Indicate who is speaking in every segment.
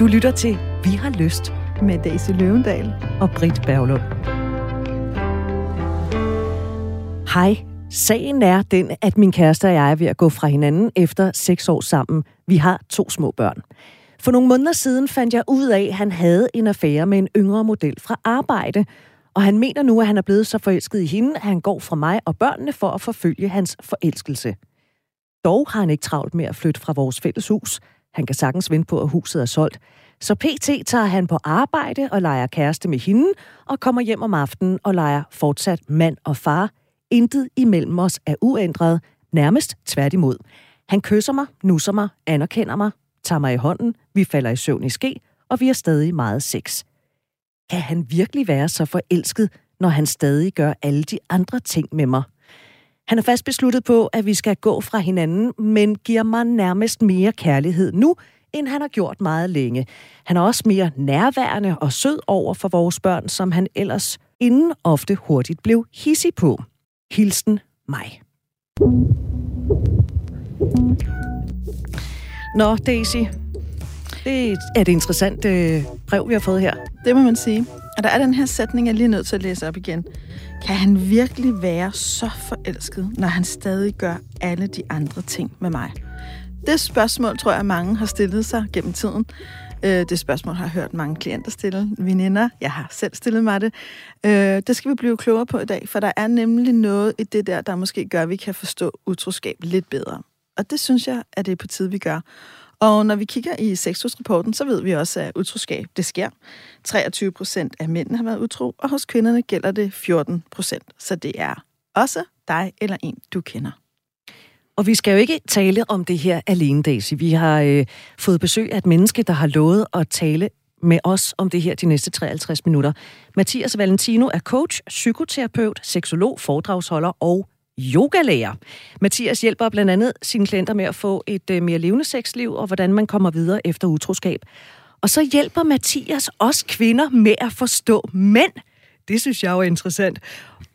Speaker 1: Du lytter til Vi har lyst
Speaker 2: med Daisy Løvendal
Speaker 1: og Britt Berglund. Hej. Sagen er den, at min kæreste og jeg er ved at gå fra hinanden efter seks år sammen. Vi har to små børn. For nogle måneder siden fandt jeg ud af, at han havde en affære med en yngre model fra arbejde, og han mener nu, at han er blevet så forelsket i hende, at han går fra mig og børnene for at forfølge hans forelskelse. Dog har han ikke travlt med at flytte fra vores fælles hus. Han kan sagtens vente på, at huset er solgt. Så pt. tager han på arbejde og leger kæreste med hende, og kommer hjem om aftenen og leger fortsat mand og far. Intet imellem os er uændret, nærmest tværtimod. Han kysser mig, nusser mig, anerkender mig, tager mig i hånden, vi falder i søvn i ske, og vi har stadig meget sex. Kan han virkelig være så forelsket, når han stadig gør alle de andre ting med mig? Han er fast besluttet på, at vi skal gå fra hinanden, men giver mig nærmest mere kærlighed nu, end han har gjort meget længe. Han er også mere nærværende og sød over for vores børn, som han ellers inden ofte hurtigt blev hissig på. Hilsen mig. Nå, Daisy. Det er et interessant øh, brev, vi har fået her.
Speaker 2: Det må man sige. Og der er den her sætning, jeg er lige nødt til at læse op igen. Kan han virkelig være så forelsket, når han stadig gør alle de andre ting med mig? Det spørgsmål tror jeg, mange har stillet sig gennem tiden. Øh, det spørgsmål har jeg hørt mange klienter stille, veninder. Jeg har selv stillet mig det. Øh, det skal vi blive klogere på i dag, for der er nemlig noget i det der, der måske gør, at vi kan forstå utroskab lidt bedre. Og det synes jeg, at det er på tide, vi gør. Og når vi kigger i sexusrapporten, så ved vi også, at utroskab, det sker. 23 procent af mændene har været utro, og hos kvinderne gælder det 14 procent. Så det er også dig eller en, du kender.
Speaker 1: Og vi skal jo ikke tale om det her alene, Daisy. Vi har øh, fået besøg af et menneske, der har lovet at tale med os om det her de næste 53 minutter. Mathias Valentino er coach, psykoterapeut, seksolog, foredragsholder og yogalærer. Mathias hjælper blandt andet sine klienter med at få et øh, mere levende sexliv, og hvordan man kommer videre efter utroskab. Og så hjælper Mathias også kvinder med at forstå mænd. Det synes jeg jo er interessant.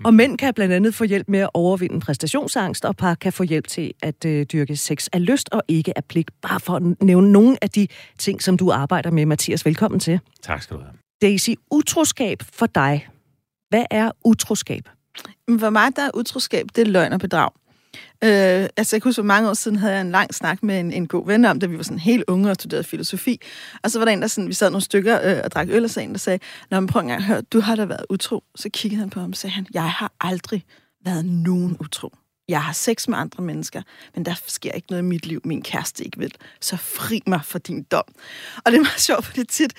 Speaker 1: Og mænd kan blandt andet få hjælp med at overvinde præstationsangst, og par kan få hjælp til at øh, dyrke sex af lyst og ikke af pligt. Bare for at nævne nogle af de ting, som du arbejder med. Mathias, velkommen til.
Speaker 3: Tak skal du have.
Speaker 1: Daisy, utroskab for dig. Hvad er utroskab?
Speaker 2: For mig der er utroskab, det er løgn og bedrag. Øh, altså, jeg kan huske, for mange år siden havde jeg en lang snak med en, en god ven om, da vi var sådan helt unge og studerede filosofi. Og så var der en, der sådan, vi sad nogle stykker øh, og drak øl, og så en, der sagde, Nå, men prøv en gang at høre, du har da været utro. Så kiggede han på ham og sagde han, jeg har aldrig været nogen utro. Jeg har sex med andre mennesker, men der sker ikke noget i mit liv, min kæreste ikke vil. Så fri mig for din dom. Og det er meget sjovt, fordi tit,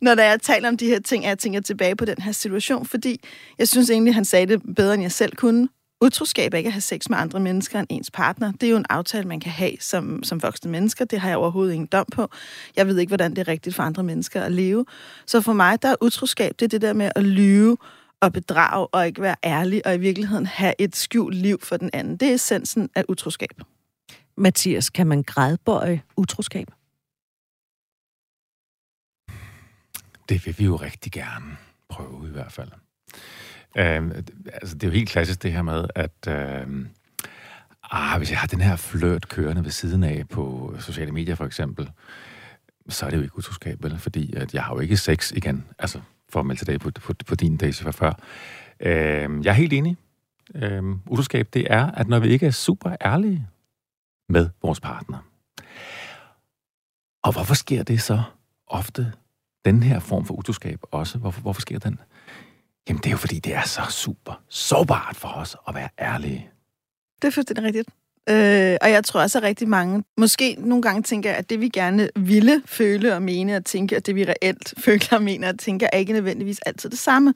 Speaker 2: når jeg taler om de her ting, at jeg tænker tilbage på den her situation, fordi jeg synes egentlig, han sagde det bedre, end jeg selv kunne. Utroskab er ikke at have sex med andre mennesker end ens partner. Det er jo en aftale, man kan have som, som voksne mennesker. Det har jeg overhovedet ingen dom på. Jeg ved ikke, hvordan det er rigtigt for andre mennesker at leve. Så for mig, der er utroskab, det er det der med at lyve og bedrage og ikke være ærlig og i virkeligheden have et skjult liv for den anden. Det er essensen af utroskab.
Speaker 1: Mathias, kan man grædbøje utroskab?
Speaker 3: Det vil vi jo rigtig gerne prøve i hvert fald. Øh, altså, det er jo helt klassisk det her med, at øh, ah, hvis jeg har den her flørt kørende ved siden af på sociale medier for eksempel, så er det jo ikke utroskab, vel? Fordi at jeg har jo ikke sex igen, altså for at melde tilbage på, på, på din dag fra før. Øh, jeg er helt enig. Øh, utroskab, det er, at når vi ikke er super ærlige med vores partner. Og hvorfor sker det så ofte, den her form for utroskab også? Hvorfor, hvorfor sker den? Jamen, det er jo fordi, det er så super sårbart for os at være ærlige.
Speaker 2: Det er fuldstændig rigtigt. Øh, og jeg tror også, at rigtig mange, måske nogle gange tænker, at det vi gerne ville føle og mene og tænke, og det vi reelt føler og mener og tænker, er ikke nødvendigvis altid det samme.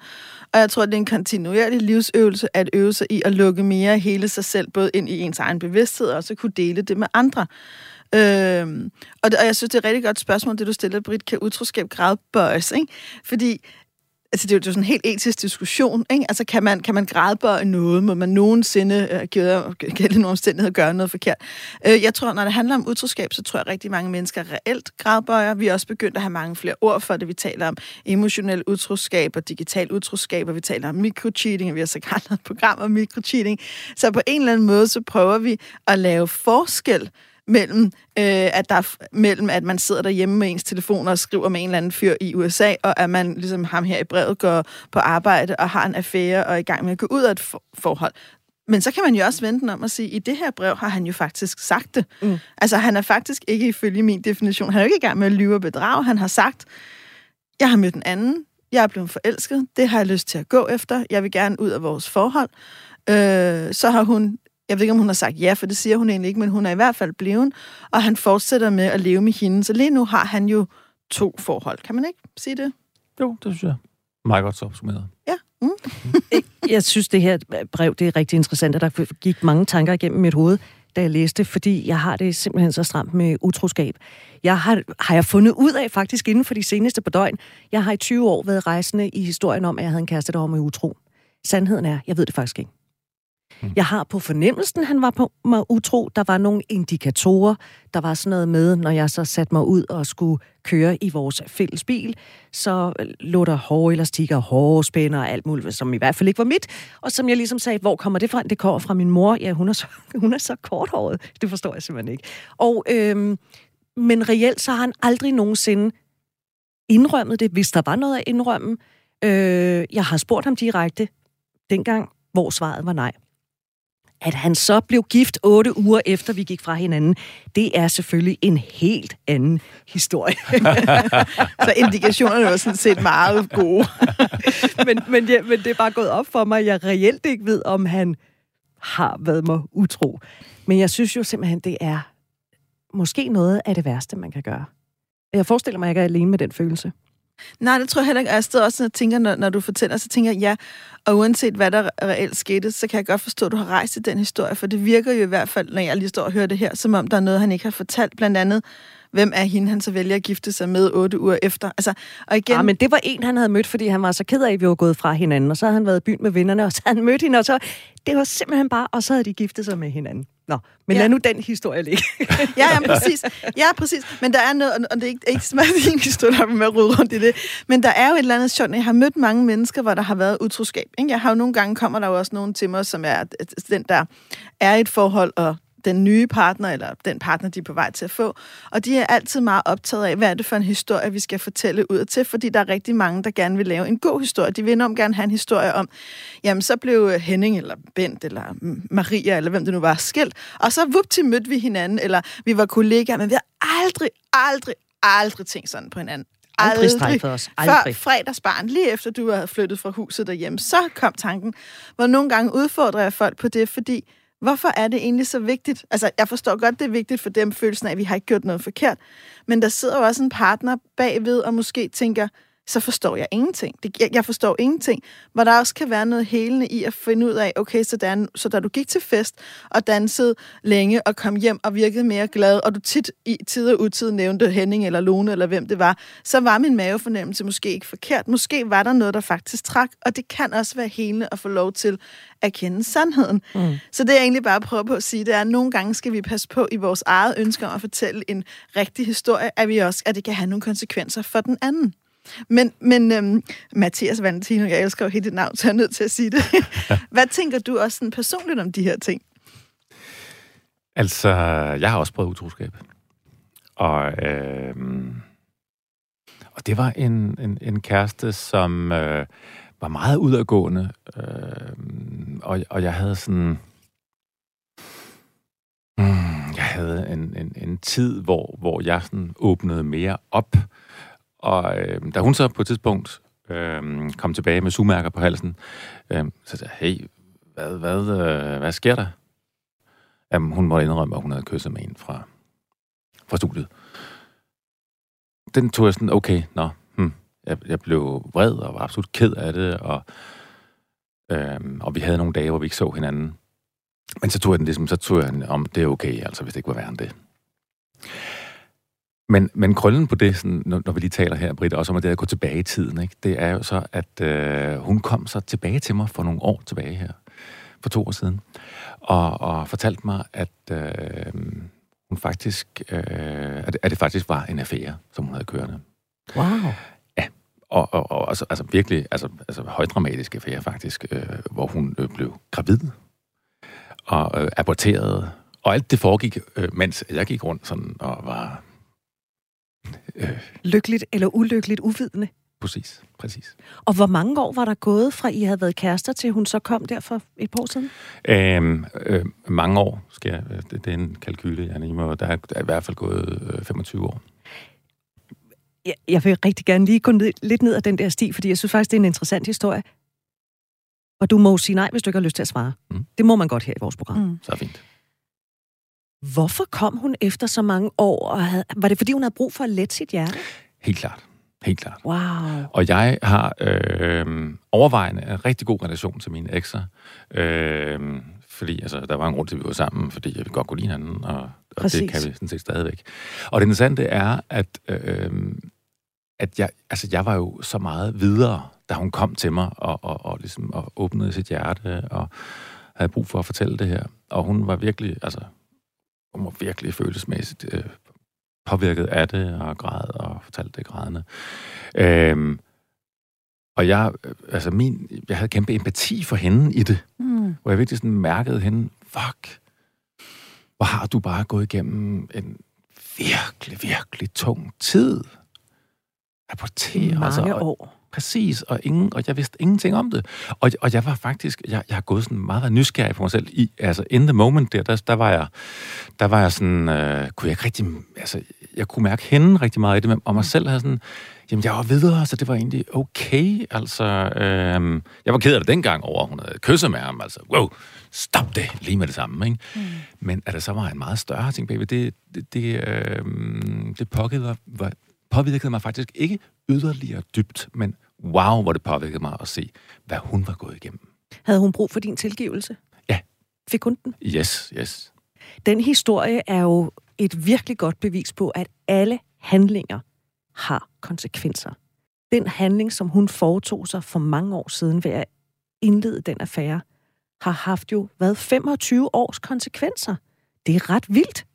Speaker 2: Og jeg tror, at det er en kontinuerlig livsøvelse at øve sig i at lukke mere hele sig selv, både ind i ens egen bevidsthed, og også kunne dele det med andre. Øhm, og, det, og jeg synes, det er et rigtig godt spørgsmål, det du stiller, Britt, kan utroskab gradbøjes, ikke? Fordi Altså, det er jo sådan en helt etisk diskussion, ikke? Altså, kan man, kan man grædbøje noget? Må man nogensinde øh, gælde nogle omstændigheder gøre noget forkert? Øh, jeg tror, når det handler om utroskab, så tror jeg, at rigtig mange mennesker reelt grædbøjer. Vi er også begyndt at have mange flere ord for det. Vi taler om emotionel utroskab og digital utroskab, og vi taler om mikrocheating, og vi har så kaldt et program om mikrocheating. Så på en eller anden måde, så prøver vi at lave forskel mellem, øh, at der er, mellem, at man sidder derhjemme med ens telefon og skriver med en eller anden fyr i USA, og at man, ligesom ham her i brevet, går på arbejde og har en affære og er i gang med at gå ud af et for- forhold. Men så kan man jo også vente den om at sige, at i det her brev har han jo faktisk sagt det. Mm. Altså, han er faktisk ikke ifølge min definition, han er jo ikke i gang med at lyve og bedrage. Han har sagt, jeg har mødt en anden, jeg er blevet forelsket, det har jeg lyst til at gå efter, jeg vil gerne ud af vores forhold. Øh, så har hun, jeg ved ikke, om hun har sagt ja, for det siger hun egentlig ikke, men hun er i hvert fald blevet, og han fortsætter med at leve med hende. Så lige nu har han jo to forhold. Kan man ikke sige det?
Speaker 3: Jo, det synes jeg. Meget godt så opsummeret.
Speaker 2: Ja. Mm.
Speaker 1: Jeg synes, det her brev det er rigtig interessant, og der gik mange tanker igennem mit hoved, da jeg læste, fordi jeg har det simpelthen så stramt med utroskab. Jeg har, har jeg fundet ud af faktisk inden for de seneste par døgn. Jeg har i 20 år været rejsende i historien om, at jeg havde en kæreste, der var med utro. Sandheden er, jeg ved det faktisk ikke. Mm. Jeg har på fornemmelsen, han var på mig utro. Der var nogle indikatorer. Der var sådan noget med, når jeg så satte mig ud og skulle køre i vores fælles bil, så lå der hårde elastikker, hårde spænder og alt muligt, som i hvert fald ikke var mit. Og som jeg ligesom sagde, hvor kommer det fra? Det kommer fra min mor. Ja, hun er så, hun er så korthåret. Det forstår jeg simpelthen ikke. Og, øhm, men reelt så har han aldrig nogensinde indrømmet det, hvis der var noget at indrømme. Øh, jeg har spurgt ham direkte dengang, hvor svaret var nej. At han så blev gift otte uger efter, vi gik fra hinanden, det er selvfølgelig en helt anden historie.
Speaker 2: så indikationerne var sådan set meget gode.
Speaker 1: men, men, ja, men det er bare gået op for mig, jeg reelt ikke ved, om han har været mig utro. Men jeg synes jo simpelthen, det er måske noget af det værste, man kan gøre. Jeg forestiller mig, at jeg ikke er alene med den følelse.
Speaker 2: Nej, det tror jeg heller ikke. Altså, jeg sidder også og tænker, når, når du fortæller, så tænker jeg, ja, og uanset hvad der reelt skete, så kan jeg godt forstå, at du har rejst i den historie, for det virker jo i hvert fald, når jeg lige står og hører det her, som om der er noget, han ikke har fortalt, blandt andet, hvem er hende, han så vælger at gifte sig med otte uger efter. Altså, og igen...
Speaker 1: Ja, men det var en, han havde mødt, fordi han var så ked af, at vi var gået fra hinanden, og så havde han været i byen med vennerne, og så havde han mødt hende, og så, det var simpelthen bare, og så havde de giftet sig med hinanden. Nå, men ja. lad nu den historie ligge.
Speaker 2: ja, ja, præcis. Ja, præcis. Men der er noget, og det er ikke, ikke smart din historie, med at rydde rundt i det, men der er jo et eller andet sjovt. Jeg har mødt mange mennesker, hvor der har været utroskab. Ikke? Jeg har jo nogle gange, kommer der jo også nogen til mig, som er den, der er i et forhold, og den nye partner, eller den partner, de er på vej til at få. Og de er altid meget optaget af, hvad er det for en historie, vi skal fortælle ud til, fordi der er rigtig mange, der gerne vil lave en god historie. De vil enormt gerne have en historie om, jamen så blev Henning, eller Bent, eller Maria, eller hvem det nu var, skilt, og så vupti mødte vi hinanden, eller vi var kollegaer, men vi har aldrig, aldrig, aldrig tænkt sådan på hinanden.
Speaker 1: Aldrig, aldrig for os. Aldrig.
Speaker 2: Før fredagsbarn, lige efter du havde flyttet fra huset derhjemme, så kom tanken, hvor nogle gange udfordrer jeg folk på det, fordi Hvorfor er det egentlig så vigtigt? Altså, jeg forstår godt, det er vigtigt for dem, følelsen af, at vi har ikke gjort noget forkert. Men der sidder jo også en partner bagved og måske tænker, så forstår jeg ingenting. Det, jeg forstår ingenting. Hvor der også kan være noget helende i at finde ud af, okay, så, der, så da du gik til fest og dansede længe og kom hjem og virkede mere glad, og du tit i tid og utid nævnte Henning eller Lone eller hvem det var, så var min mavefornemmelse måske ikke forkert. Måske var der noget, der faktisk trak, og det kan også være helende at få lov til at kende sandheden. Mm. Så det jeg egentlig bare prøver på at sige, det er, at nogle gange skal vi passe på i vores eget ønske om at fortælle en rigtig historie, at, vi også, at det kan have nogle konsekvenser for den anden. Men, men øhm, Mathias Valentino, jeg elsker jo helt dit navn, så jeg er nødt til at sige det. Hvad tænker du også sådan personligt om de her ting?
Speaker 3: Altså, jeg har også prøvet utroskab. Og, øh, og det var en, en, en kæreste, som øh, var meget udadgående. Øh, og, og jeg havde sådan... Mm, jeg havde en, en, en tid, hvor, hvor jeg sådan åbnede mere op og øh, da hun så på et tidspunkt øh, kom tilbage med sumærker på halsen, øh, så sagde jeg, hey, hvad, hvad, øh, hvad sker der? Jamen, hun måtte indrømme, at hun havde kysset med en fra, fra studiet. Den tog jeg sådan, okay, nå, hm. jeg, jeg blev vred og var absolut ked af det, og, øh, og vi havde nogle dage, hvor vi ikke så hinanden. Men så tog jeg den ligesom, så tog jeg den om, det er okay, altså, hvis det ikke var værre end det. Men, men krøllen på det, sådan, når, når vi lige taler her, Britt, også om at det at gå tilbage i tiden, ikke? det er jo så, at øh, hun kom så tilbage til mig for nogle år tilbage her, for to år siden, og, og fortalte mig, at øh, hun faktisk, øh, at, at det faktisk var en affære, som hun havde kørende.
Speaker 1: Wow.
Speaker 3: Ja, og, og, og altså, altså virkelig, altså, altså højdramatisk affære faktisk, øh, hvor hun øh, blev gravid, og øh, aborteret, og alt det foregik, øh, mens jeg gik rundt sådan og var...
Speaker 1: Øh, Lykkeligt eller ulykkeligt uvidende?
Speaker 3: Præcis, præcis.
Speaker 1: Og hvor mange år var der gået fra, I havde været kærester, til hun så kom der for et par år siden?
Speaker 3: Øhm, øh, mange år, skal jeg, øh, det, det er en kalkyle, jeg er Der er, der er i hvert fald gået øh, 25 år.
Speaker 1: Jeg, jeg vil rigtig gerne lige gå ned, lidt ned ad den der sti, fordi jeg synes faktisk, det er en interessant historie. Og du må sige nej, hvis du ikke har lyst til at svare. Mm. Det må man godt her i vores program. Mm.
Speaker 3: Så fint.
Speaker 1: Hvorfor kom hun efter så mange år? Og havde, var det, fordi hun havde brug for at lette sit hjerte?
Speaker 3: Helt klart. Helt klart.
Speaker 1: Wow.
Speaker 3: Og jeg har øh, overvejende en rigtig god relation til mine ekser. Øh, fordi altså, der var en grund til, at vi var sammen, fordi jeg godt kunne lide hinanden, og, og det kan vi sådan set stadigvæk. Og det interessante er, at, øh, at jeg, altså, jeg var jo så meget videre, da hun kom til mig og, og, og, ligesom, og åbnede sit hjerte og havde brug for at fortælle det her. Og hun var virkelig, altså, hun var virkelig følelsesmæssigt øh, påvirket af det, og græd og fortalte det grædende. Øhm, og jeg, altså min, jeg havde kæmpe empati for hende i det, mm. hvor jeg virkelig sådan mærkede hende, fuck, hvor har du bare gået igennem en virkelig, virkelig tung tid.
Speaker 1: Apportere, Mange altså, og, år.
Speaker 3: Præcis, og, ingen, og jeg vidste ingenting om det. Og, og jeg var faktisk, jeg, jeg har gået sådan meget nysgerrig på mig selv. I, altså, in the moment der, der, der var jeg, der var jeg sådan, øh, kunne jeg ikke rigtig, altså, jeg kunne mærke hende rigtig meget i det, og mig selv havde sådan, jamen jeg var videre, så det var egentlig okay. Altså, øh, jeg var ked af det dengang over, hun havde kysset med ham. Altså, wow, stop det lige med det samme. Ikke? Mm. Men at der så var en meget større ting, baby, det, det, det, øh, det påvirkede, var, påvirkede mig faktisk ikke yderligere dybt, men wow, hvor det påvirkede mig at se, hvad hun var gået igennem.
Speaker 1: Havde hun brug for din tilgivelse?
Speaker 3: Ja.
Speaker 1: Fik hun den?
Speaker 3: Yes, yes.
Speaker 1: Den historie er jo et virkelig godt bevis på, at alle handlinger har konsekvenser. Den handling, som hun foretog sig for mange år siden ved at indlede den affære, har haft jo været 25 års konsekvenser. Det er ret vildt.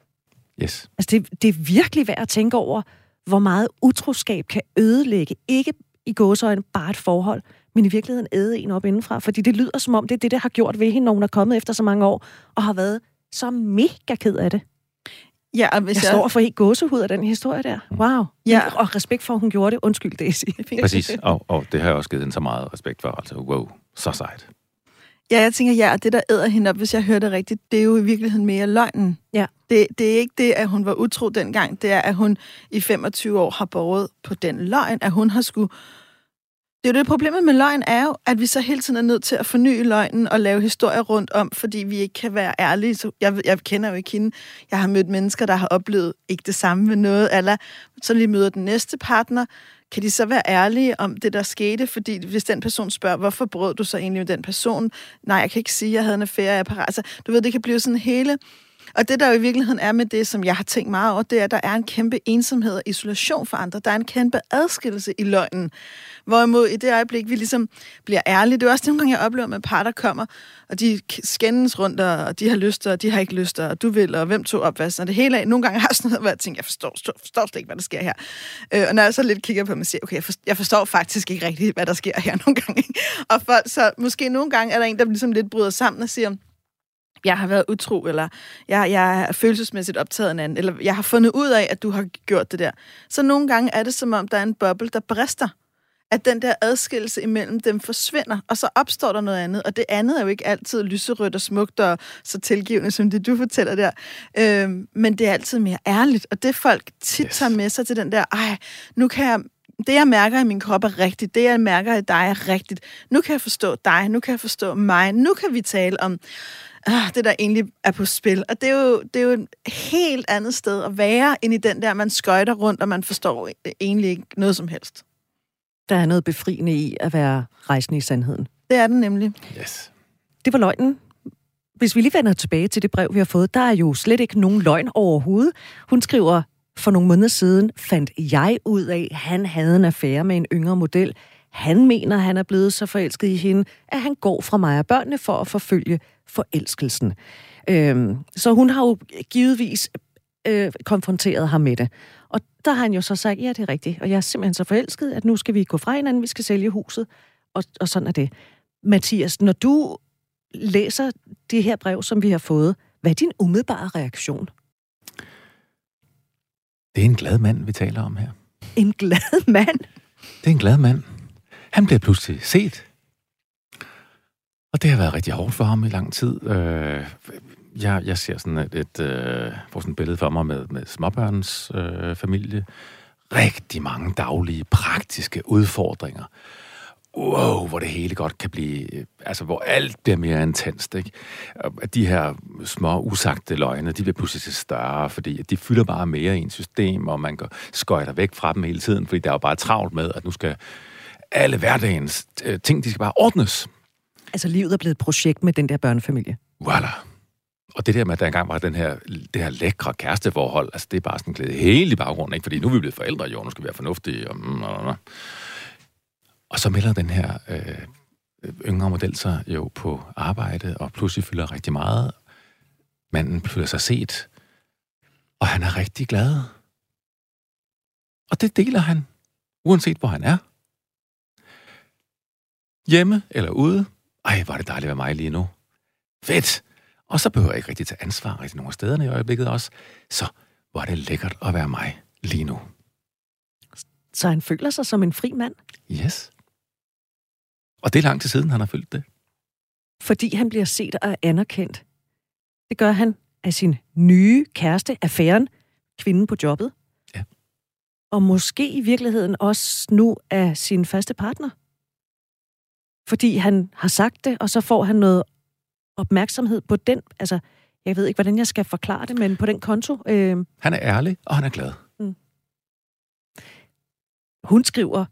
Speaker 3: Yes.
Speaker 1: Altså, det, det er virkelig værd at tænke over, hvor meget utroskab kan ødelægge, ikke i gåsøjne bare et forhold, men i virkeligheden æde en op indenfra. Fordi det lyder som om, det er det, der har gjort ved hende, når hun er kommet efter så mange år, og har været så mega ked af det. Ja, og hvis jeg, jeg står for helt gåsehud af den historie der. Wow. Ja. Og respekt for, at hun gjorde det. Undskyld, Daisy.
Speaker 3: Præcis, og, og det har jeg også givet hende så meget respekt for. Altså, wow, så sejt.
Speaker 2: Ja, jeg tænker, ja, og det, der æder hende op, hvis jeg hører det rigtigt, det er jo i virkeligheden mere løgnen. Ja. Det, det er ikke det, at hun var utro dengang. Det er, at hun i 25 år har båret på den løgn, at hun har skulle det er jo det problemet med løgn er jo, at vi så hele tiden er nødt til at forny løgnen og lave historier rundt om, fordi vi ikke kan være ærlige. Så jeg, jeg kender jo ikke hende. Jeg har mødt mennesker, der har oplevet ikke det samme med noget. Eller så lige møder den næste partner, kan de så være ærlige om det, der skete? Fordi hvis den person spørger, hvorfor brød du så egentlig med den person? Nej, jeg kan ikke sige, at jeg havde en affære, jeg er parat. Altså, du ved, det kan blive sådan hele og det, der jo i virkeligheden er med det, som jeg har tænkt meget over, det er, at der er en kæmpe ensomhed og isolation for andre. Der er en kæmpe adskillelse i løgnen. Hvorimod i det øjeblik, vi ligesom bliver ærlige, det er også nogle gange, jeg oplever med par, der kommer, og de skændes rundt, og de har lyst, og de har ikke lyst, og du vil, og hvem tog opvasken, og det hele af. Nogle gange har jeg sådan noget, hvor jeg tænker, jeg forstår, forstår, forstår slet ikke, hvad der sker her. Øh, og når jeg så lidt kigger på mig og siger, okay, jeg forstår, jeg forstår faktisk ikke rigtigt, hvad der sker her nogle gange. og folk, så måske nogle gange er der en, der ligesom lidt bryder sammen og siger, jeg har været utro, eller jeg, jeg er følelsesmæssigt optaget af en anden, eller jeg har fundet ud af, at du har gjort det der. Så nogle gange er det som om, der er en boble, der brister. At den der adskillelse imellem dem forsvinder, og så opstår der noget andet. Og det andet er jo ikke altid lyserødt og smukt og så tilgivende, som det du fortæller der. Øhm, men det er altid mere ærligt. Og det folk tit yes. tager med sig til den der, ej, nu kan jeg det, jeg mærker i min krop er rigtigt. Det, jeg mærker i dig er rigtigt. Nu kan jeg forstå dig. Nu kan jeg forstå mig. Nu kan vi tale om ah, det, der egentlig er på spil. Og det er, jo, det er jo et helt andet sted at være, end i den der, man skøjter rundt, og man forstår egentlig ikke noget som helst.
Speaker 1: Der er noget befriende i at være rejsende i sandheden.
Speaker 2: Det er den nemlig.
Speaker 3: Yes.
Speaker 1: Det var løgnen. Hvis vi lige vender tilbage til det brev, vi har fået, der er jo slet ikke nogen løgn overhovedet. Hun skriver, for nogle måneder siden fandt jeg ud af, at han havde en affære med en yngre model. Han mener, at han er blevet så forelsket i hende, at han går fra mig og børnene for at forfølge forelskelsen. Øhm, så hun har jo givetvis øh, konfronteret ham med det. Og der har han jo så sagt, ja, det er rigtigt, og jeg er simpelthen så forelsket, at nu skal vi gå fra hinanden, vi skal sælge huset, og, og sådan er det. Mathias, når du læser det her brev, som vi har fået, Hvad er din umiddelbare reaktion?
Speaker 3: Det er en glad mand, vi taler om her.
Speaker 1: En glad mand?
Speaker 3: Det er en glad mand. Han bliver pludselig set. Og det har været rigtig hårdt for ham i lang tid. Øh, jeg, jeg ser sådan et, et, øh, får sådan et billede for mig med, med småbørns øh, familie. Rigtig mange daglige, praktiske udfordringer. Wow, hvor det hele godt kan blive... Øh, altså, hvor alt bliver mere intenst, ikke? Og at De her små, usagte løgne, de bliver pludselig til større, fordi at de fylder bare mere i en system, og man går skøjter væk fra dem hele tiden, fordi der er jo bare travlt med, at nu skal alle hverdagens øh, ting, de skal bare ordnes.
Speaker 1: Altså, livet er blevet et projekt med den der børnefamilie.
Speaker 3: Voilà. Og det der med, at der engang var den her, det her lækre kæresteforhold, altså det er bare sådan glæde helt i baggrunden, ikke? Fordi nu er vi blevet forældre, jo, nu skal vi være fornuftige. Og, mm, og, og. og så melder den her øh, yngre model sig jo på arbejde, og pludselig fylder rigtig meget. Manden føler sig set, og han er rigtig glad. Og det deler han, uanset hvor han er. Hjemme eller ude. Ej, var det dejligt at være mig lige nu. Fedt! Og så behøver jeg ikke rigtig tage ansvar rigtig nogle af stederne i øjeblikket også. Så var det lækkert at være mig lige nu.
Speaker 1: Så han føler sig som en fri mand,
Speaker 3: Yes. Og det er lang tid siden, han har følt det.
Speaker 1: fordi han bliver set og anerkendt. Det gør han af sin nye kæreste, affæren, kvinden på jobbet.
Speaker 3: Ja.
Speaker 1: Og måske i virkeligheden også nu af sin faste partner. Fordi han har sagt det, og så får han noget opmærksomhed på den, altså, jeg ved ikke, hvordan jeg skal forklare det, men på den konto. Øh,
Speaker 3: Han er ærlig, og han er glad.
Speaker 1: hun skriver,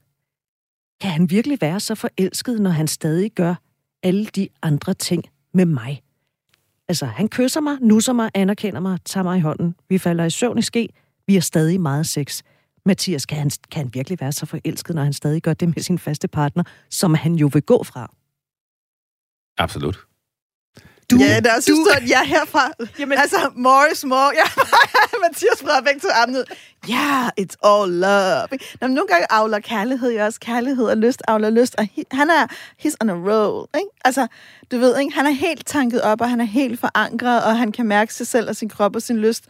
Speaker 1: kan han virkelig være så forelsket, når han stadig gør alle de andre ting med mig? Altså, han kysser mig, nusser mig, anerkender mig, tager mig i hånden. Vi falder i søvn i ske. Vi har stadig meget sex. Mathias, kan han, kan han virkelig være så forelsket, når han stadig gør det med sin faste partner, som han jo vil gå fra?
Speaker 3: Absolut.
Speaker 2: Du, ja, der er synes du, jeg er herfra.
Speaker 1: Jamen-
Speaker 2: altså, Morris Moore. Ja, Mathias fra begge to armene. Ja, yeah, it's all love. Nå, men nogle gange avler kærlighed jo også. Kærlighed og lyst avler lyst. Og he, han er, he's on a roll. Ikke? Altså, du ved, ikke? han er helt tanket op, og han er helt forankret, og han kan mærke sig selv og sin krop og sin lyst.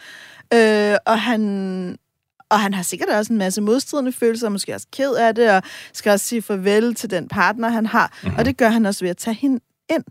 Speaker 2: Øh, og han, og han har sikkert også en masse modstridende følelser, og måske også ked af det, og skal også sige farvel til den partner, han har. Mm-hmm. Og det gør han også ved at tage hende ind.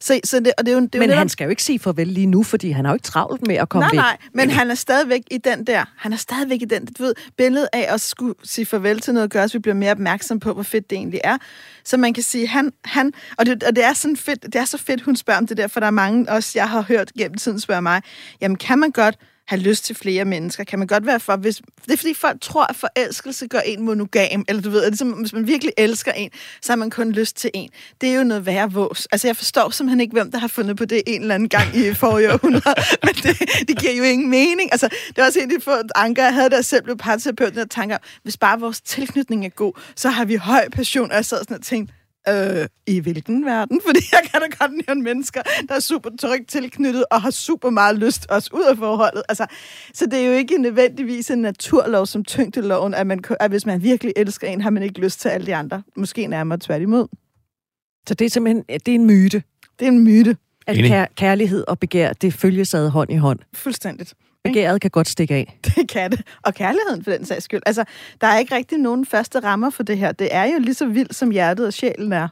Speaker 2: Så, så det, og det er jo, det er jo
Speaker 1: Men
Speaker 2: netop-
Speaker 1: han skal jo ikke sige farvel lige nu, fordi han har jo ikke travlt med at komme
Speaker 2: nej,
Speaker 1: væk.
Speaker 2: nej, men han er stadigvæk i den der, han er stadigvæk i den, du ved, billede af at skulle sige farvel til noget, gør, så vi bliver mere opmærksom på, hvor fedt det egentlig er. Så man kan sige, han, han og, det, og det er sådan fedt, det er så fedt, hun spørger om det der, for der er mange, også jeg har hørt gennem tiden, spørger mig, jamen kan man godt have lyst til flere mennesker? Kan man godt være for, hvis... Det er fordi folk tror, at forelskelse gør en monogam, eller du ved, at ligesom, hvis man virkelig elsker en, så har man kun lyst til en. Det er jo noget værre vås. Altså, jeg forstår simpelthen ikke, hvem der har fundet på det en eller anden gang i forrige århundrede, men det, det giver jo ingen mening. Altså, det var også en af de få anker, jeg havde, der selv blev parterapeut, der tanker, hvis bare vores tilknytning er god, så har vi høj passion, og jeg sad sådan og tænkte, Øh, I hvilken verden? Fordi jeg kan da godt nævne mennesker, der er super trygt tilknyttet og har super meget lyst også ud af forholdet. Altså, så det er jo ikke nødvendigvis en naturlov som tyngdeloven, at, man, at hvis man virkelig elsker en, har man ikke lyst til alle de andre. Måske nærmere tværtimod.
Speaker 1: Så det er simpelthen det er en myte,
Speaker 2: Det er en myte.
Speaker 1: at kær- kærlighed og begær, det følges ad hånd i hånd.
Speaker 2: Fuldstændigt.
Speaker 1: Begæret kan godt stikke af.
Speaker 2: Det kan det. Og kærligheden for den sags skyld. Altså, der er ikke rigtig nogen faste rammer for det her. Det er jo lige så vildt, som hjertet og sjælen er.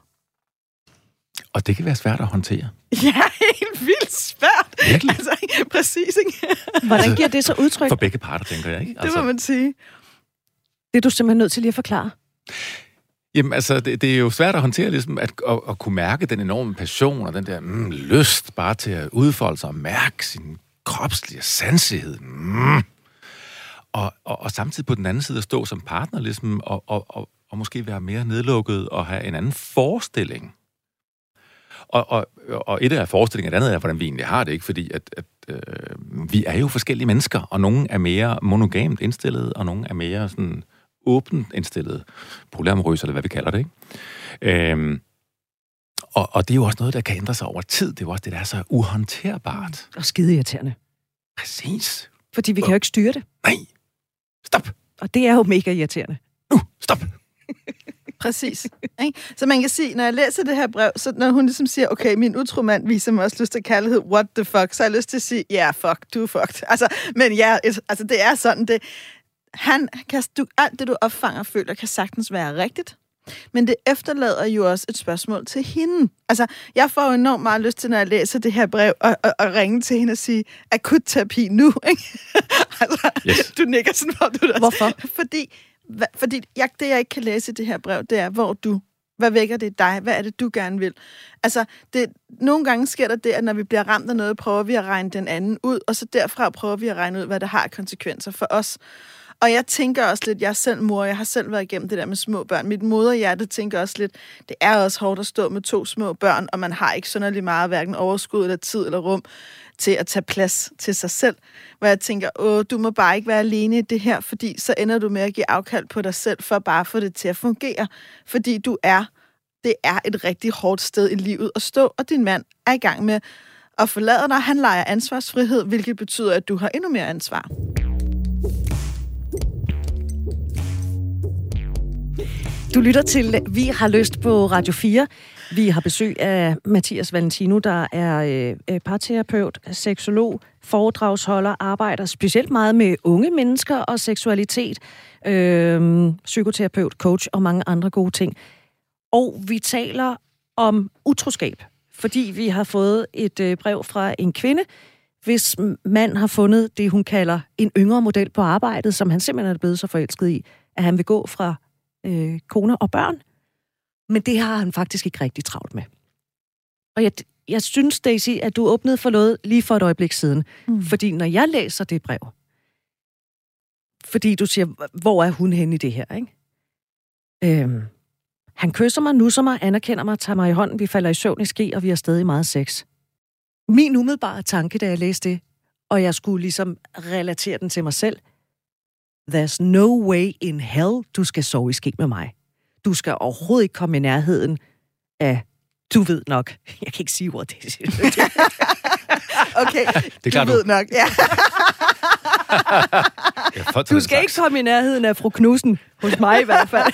Speaker 3: Og det kan være svært at håndtere.
Speaker 2: Ja, helt vildt svært.
Speaker 3: Virkelig.
Speaker 2: Altså, præcis, ikke?
Speaker 1: Hvordan giver det så udtryk?
Speaker 3: For begge parter, tænker jeg, ikke?
Speaker 2: Det må man sige.
Speaker 1: Det er du simpelthen nødt til lige at forklare.
Speaker 3: Jamen, altså, det, det er jo svært at håndtere, ligesom, at, at, at kunne mærke den enorme passion og den der mm, lyst bare til at udfolde sig og mærke sin kropslige sansighed. Mm. Og, og, og samtidig på den anden side at stå som partner, ligesom, og, og, og, og måske være mere nedlukket og have en anden forestilling. Og, og, og et er forestillingen, et andet er, hvordan vi egentlig har det, ikke? Fordi at, at øh, vi er jo forskellige mennesker, og nogle er mere monogamt indstillet, og nogle er mere sådan åbent indstillet, polyamorøs, eller hvad vi kalder det, ikke? Øhm, og, og det er jo også noget, der kan ændre sig over tid. Det er jo også det, der er så uhåndterbart.
Speaker 1: Og skide irriterende.
Speaker 3: Præcis.
Speaker 1: Fordi vi kan jo ikke styre det.
Speaker 3: Nej. Stop.
Speaker 1: Og det er jo mega irriterende.
Speaker 3: Nu. Stop.
Speaker 2: Præcis. Ikke? Så man kan sige, når jeg læser det her brev, så når hun ligesom siger, okay, min utro mand viser mig også lyst til kærlighed, what the fuck, så har jeg lyst til at sige, ja, yeah, fuck, du er fucked. Altså, men ja, et, altså, det er sådan, det, han kan, du, alt det, du opfanger og føler, kan sagtens være rigtigt. Men det efterlader jo også et spørgsmål til hende. Altså, jeg får jo enormt meget lyst til, når jeg læser det her brev, at, at, at ringe til hende og sige, akut terapi nu, ikke? altså, yes. du nikker sådan, hvor du der.
Speaker 1: Hvorfor?
Speaker 2: Fordi, hva, fordi jeg, det, jeg ikke kan læse i det her brev, det er, hvor du hvad vækker det dig? Hvad er det, du gerne vil? Altså, det, nogle gange sker der det, at når vi bliver ramt af noget, prøver vi at regne den anden ud, og så derfra prøver vi at regne ud, hvad det har konsekvenser for os. Og jeg tænker også lidt, jeg er selv mor, jeg har selv været igennem det der med små børn. Mit moderhjerte tænker også lidt, det er også hårdt at stå med to små børn, og man har ikke synderligt meget, hverken overskud eller tid eller rum til at tage plads til sig selv. Hvor jeg tænker, åh, du må bare ikke være alene i det her, fordi så ender du med at give afkald på dig selv, for bare få det til at fungere. Fordi du er, det er et rigtig hårdt sted i livet at stå, og din mand er i gang med at forlade dig. Han leger ansvarsfrihed, hvilket betyder, at du har endnu mere ansvar.
Speaker 1: Du lytter til Vi har lyst på Radio 4. Vi har besøg af Mathias Valentino, der er øh, parterapeut, seksolog, foredragsholder, arbejder specielt meget med unge mennesker og seksualitet, øh, psykoterapeut, coach og mange andre gode ting. Og vi taler om utroskab, fordi vi har fået et øh, brev fra en kvinde, hvis mand har fundet det, hun kalder en yngre model på arbejdet, som han simpelthen er blevet så forelsket i, at han vil gå fra øh, kone og børn. Men det har han faktisk ikke rigtig travlt med. Og jeg, jeg synes, Daisy, at du åbnede for noget lige for et øjeblik siden. Mm. Fordi når jeg læser det brev, fordi du siger, hvor er hun henne i det her, ikke? Øhm, han kysser mig, nusser mig, anerkender mig, tager mig i hånden, vi falder i søvn i ski, og vi har stadig meget sex. Min umiddelbare tanke, da jeg læste det, og jeg skulle ligesom relatere den til mig selv, There's no way in hell, du skal sove i ski med mig. Du skal overhovedet ikke komme i nærheden af, du ved nok. Jeg kan ikke sige ordet. Det.
Speaker 2: okay, det er du, du ved nok. Ja.
Speaker 1: du skal ikke komme i nærheden af fru Knudsen, hos mig i hvert fald.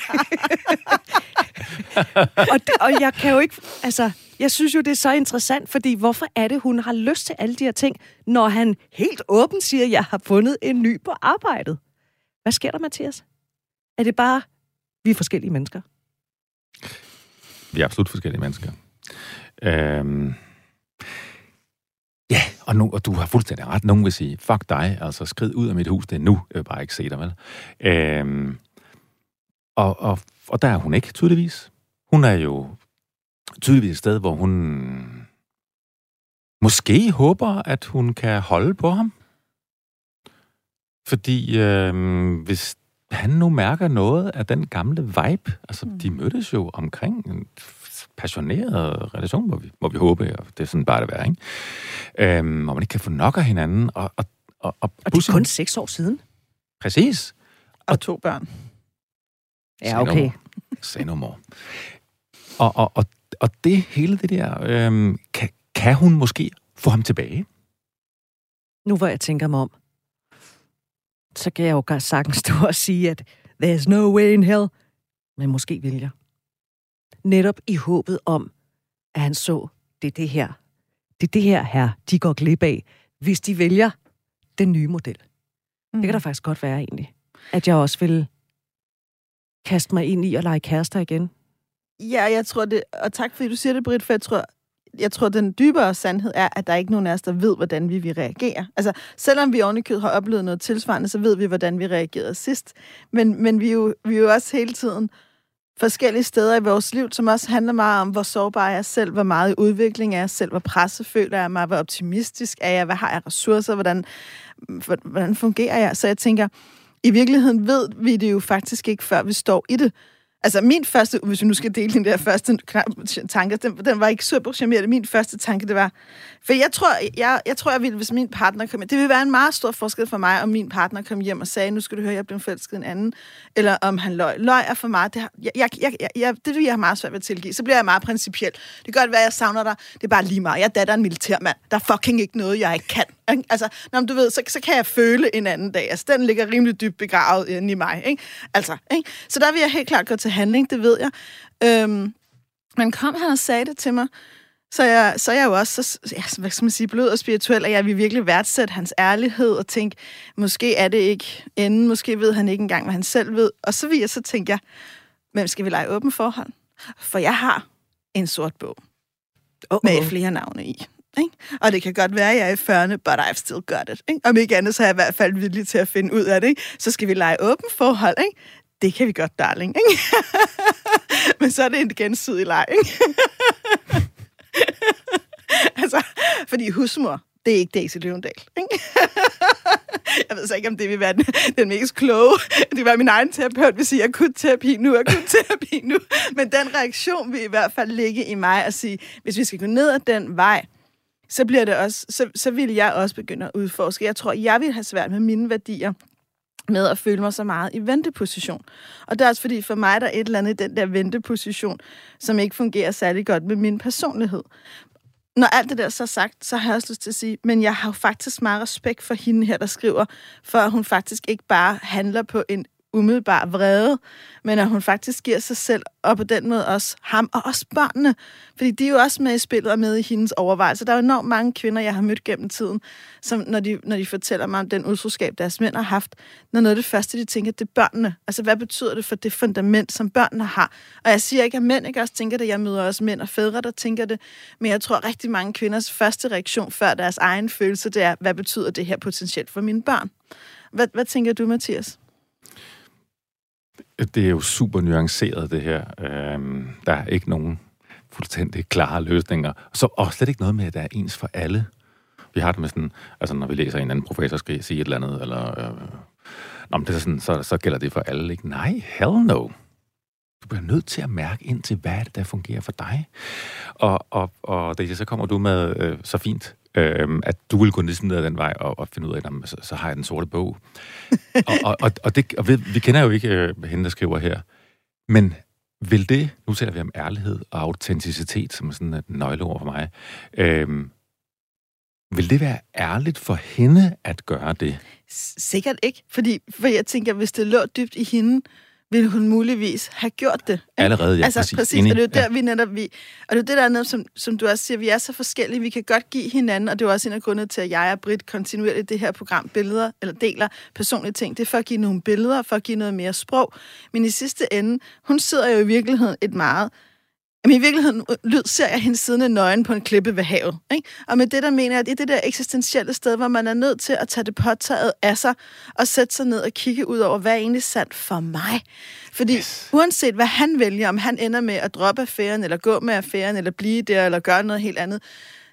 Speaker 1: og, det, og jeg kan jo ikke, altså, jeg synes jo, det er så interessant, fordi hvorfor er det, hun har lyst til alle de her ting, når han helt åbent siger, at jeg har fundet en ny på arbejdet? Hvad sker der, Mathias? Er det bare, vi er forskellige mennesker?
Speaker 3: Vi er absolut forskellige mennesker. Øhm, ja, og, nu, og du har fuldstændig ret. Nogen vil sige, fuck dig, altså skrid ud af mit hus, det er nu. Jeg vil bare ikke se dig, vel? Øhm, og, og, og der er hun ikke, tydeligvis. Hun er jo tydeligvis et sted, hvor hun måske håber, at hun kan holde på ham. Fordi øh, hvis han nu mærker noget af den gamle vibe, altså mm. de mødtes jo omkring en passioneret relation, hvor vi, hvor vi håber, og det er sådan bare det være, ikke? Øhm, hvor man ikke kan få nok af hinanden. Og, og,
Speaker 1: og, og, og det er kun seks år siden.
Speaker 3: Præcis.
Speaker 2: Og, og to børn.
Speaker 1: Ja, okay.
Speaker 3: Say no more. Og, og, og, og det hele det der, øhm, kan, kan hun måske få ham tilbage?
Speaker 1: Nu hvor jeg tænker mig om, så kan jeg jo sagtens stå og sige, at there's no way in hell. Men måske vil jeg. Netop i håbet om, at han så, det er det her. Det er det her her, de går glip af, hvis de vælger den nye model. Mm. Det kan da mm. faktisk godt være egentlig. At jeg også vil kaste mig ind i at lege kærester igen.
Speaker 2: Ja, jeg tror det, og tak fordi du siger det, Britt, for jeg tror, jeg tror, den dybere sandhed er, at der er ikke nogen af os, der ved, hvordan vi vil reagere. Altså, selvom vi ovenikød har oplevet noget tilsvarende, så ved vi, hvordan vi reagerede sidst. Men, men vi, er jo, vi er jo også hele tiden forskellige steder i vores liv, som også handler meget om, hvor sårbar jeg selv, hvor meget i udvikling er jeg selv, hvor presset føler jeg mig, hvor optimistisk er jeg, hvad har jeg ressourcer, hvordan, hvordan fungerer jeg? Så jeg tænker, i virkeligheden ved vi det jo faktisk ikke, før vi står i det. Altså min første, hvis vi nu skal dele den der første tanke, den, den var ikke super charmerende. Min første tanke, det var, for jeg tror, jeg, jeg tror, jeg ville, hvis min partner kom hjem, det ville være en meget stor forskel for mig, om min partner kom hjem og sagde, nu skal du høre, jeg blev forelsket en anden, eller om han løg. Løg er for mig, det, har, jeg, jeg, jeg, jeg, det vil jeg have meget svært ved at tilgive. Så bliver jeg meget principiel. Det kan godt være, jeg savner dig, det er bare lige meget. Jeg er datter en militærmand. Der er fucking ikke noget, jeg ikke kan. Altså, når du ved, så, så kan jeg føle en anden dag. Altså, den ligger rimelig dybt begravet inde i mig. Ikke? Altså, ikke? Så der vil jeg helt klart gå til handling, det ved jeg. Øhm, men kom han og sagde det til mig, så jeg, så jeg jo også, så, ja, hvad skal man sige, blød og spirituel, og jeg vil virkelig værdsætte hans ærlighed og tænke, måske er det ikke enden, måske ved han ikke engang, hvad han selv ved. Og så vil jeg så tænke, jeg, hvem skal vi lege åben forhold? For jeg har en sort bog oh, oh. med flere navne i. Ikke? Og det kan godt være, at jeg er i 40'erne, but I've still got it. Ikke? Om ikke andet, så er jeg i hvert fald villig til at finde ud af det. Ikke? Så skal vi lege åben forhold. Ikke? Det kan vi godt, darling. Ikke? Men så er det en gensidig leg. Ikke? altså, fordi husmor, det er ikke Daisy Løvendal. Ikke? jeg ved så ikke, om det vil være den, den mest kloge. Det var min egen terapeut, vil sige, kunne terapi nu, jeg kunne terapi nu. Men den reaktion vil i hvert fald ligge i mig at sige, hvis vi skal gå ned ad den vej, så bliver det også, så, så vil jeg også begynde at udforske. Jeg tror, jeg vil have svært med mine værdier med at føle mig så meget i venteposition. Og det er også fordi, for mig der er et eller andet i den der venteposition, som ikke fungerer særlig godt med min personlighed. Når alt det der så er sagt, så har jeg også lyst til at sige, men jeg har jo faktisk meget respekt for hende her, der skriver, for at hun faktisk ikke bare handler på en umiddelbar vrede, men at hun faktisk giver sig selv, og på den måde også ham, og også børnene. Fordi de er jo også med i spillet og med i hendes overvejelser. Der er jo enormt mange kvinder, jeg har mødt gennem tiden, som når de, når de fortæller mig om den utroskab, deres mænd har haft, når noget af det første, de tænker, det er børnene. Altså, hvad betyder det for det fundament, som børnene har? Og jeg siger ikke, at mænd ikke også tænker det. Jeg møder også mænd og fædre, der tænker det. Men jeg tror, rigtig mange kvinders første reaktion før deres egen følelse, det er, hvad betyder det her potentielt for mine børn? Hvad, hvad tænker du, Mathias?
Speaker 3: Det er jo super nuanceret, det her. Øhm, der er ikke nogen fuldstændig klare løsninger. Så, og slet ikke noget med, at der er ens for alle. Vi har det med sådan, altså når vi læser en anden professor skal sige et eller andet, eller... Øh, nå, men det er sådan, så, så gælder det for alle, ikke? Nej, hell no. Du bliver nødt til at mærke ind til, hvad er det, der fungerer for dig. Og, og, og det, så kommer du med øh, så fint øh, at du vil gå ned ad den vej og, og finde ud af, at så, så har jeg den sorte bog. og, og, og, og, det, og vi, vi kender jo ikke øh, hende, der skriver her, men vil det, nu taler vi om ærlighed og autenticitet, som er sådan et nøgleord for mig, øh, vil det være ærligt for hende at gøre det?
Speaker 2: Sikkert ikke, fordi for jeg tænker, hvis det lå dybt i hende, ville hun muligvis have gjort det.
Speaker 3: Allerede, ja,
Speaker 2: altså,
Speaker 3: præcis.
Speaker 2: præcis og det er jo der, ja. vi netop... Vi, og det er det der noget, som, som du også siger, vi er så forskellige, vi kan godt give hinanden, og det er også en af grundene til, at jeg og Britt kontinuerligt det her program billeder, eller deler personlige ting. Det er for at give nogle billeder, for at give noget mere sprog. Men i sidste ende, hun sidder jo i virkeligheden et meget Jamen i virkeligheden lyd, ser jeg hende siddende nøgen på en klippe ved havet. Ikke? Og med det, der mener jeg, at det er det der eksistentielle sted, hvor man er nødt til at tage det påtaget af sig, og sætte sig ned og kigge ud over, hvad er egentlig sandt for mig? Fordi yes. uanset hvad han vælger, om han ender med at droppe affæren, eller gå med affæren, eller blive der, eller gøre noget helt andet,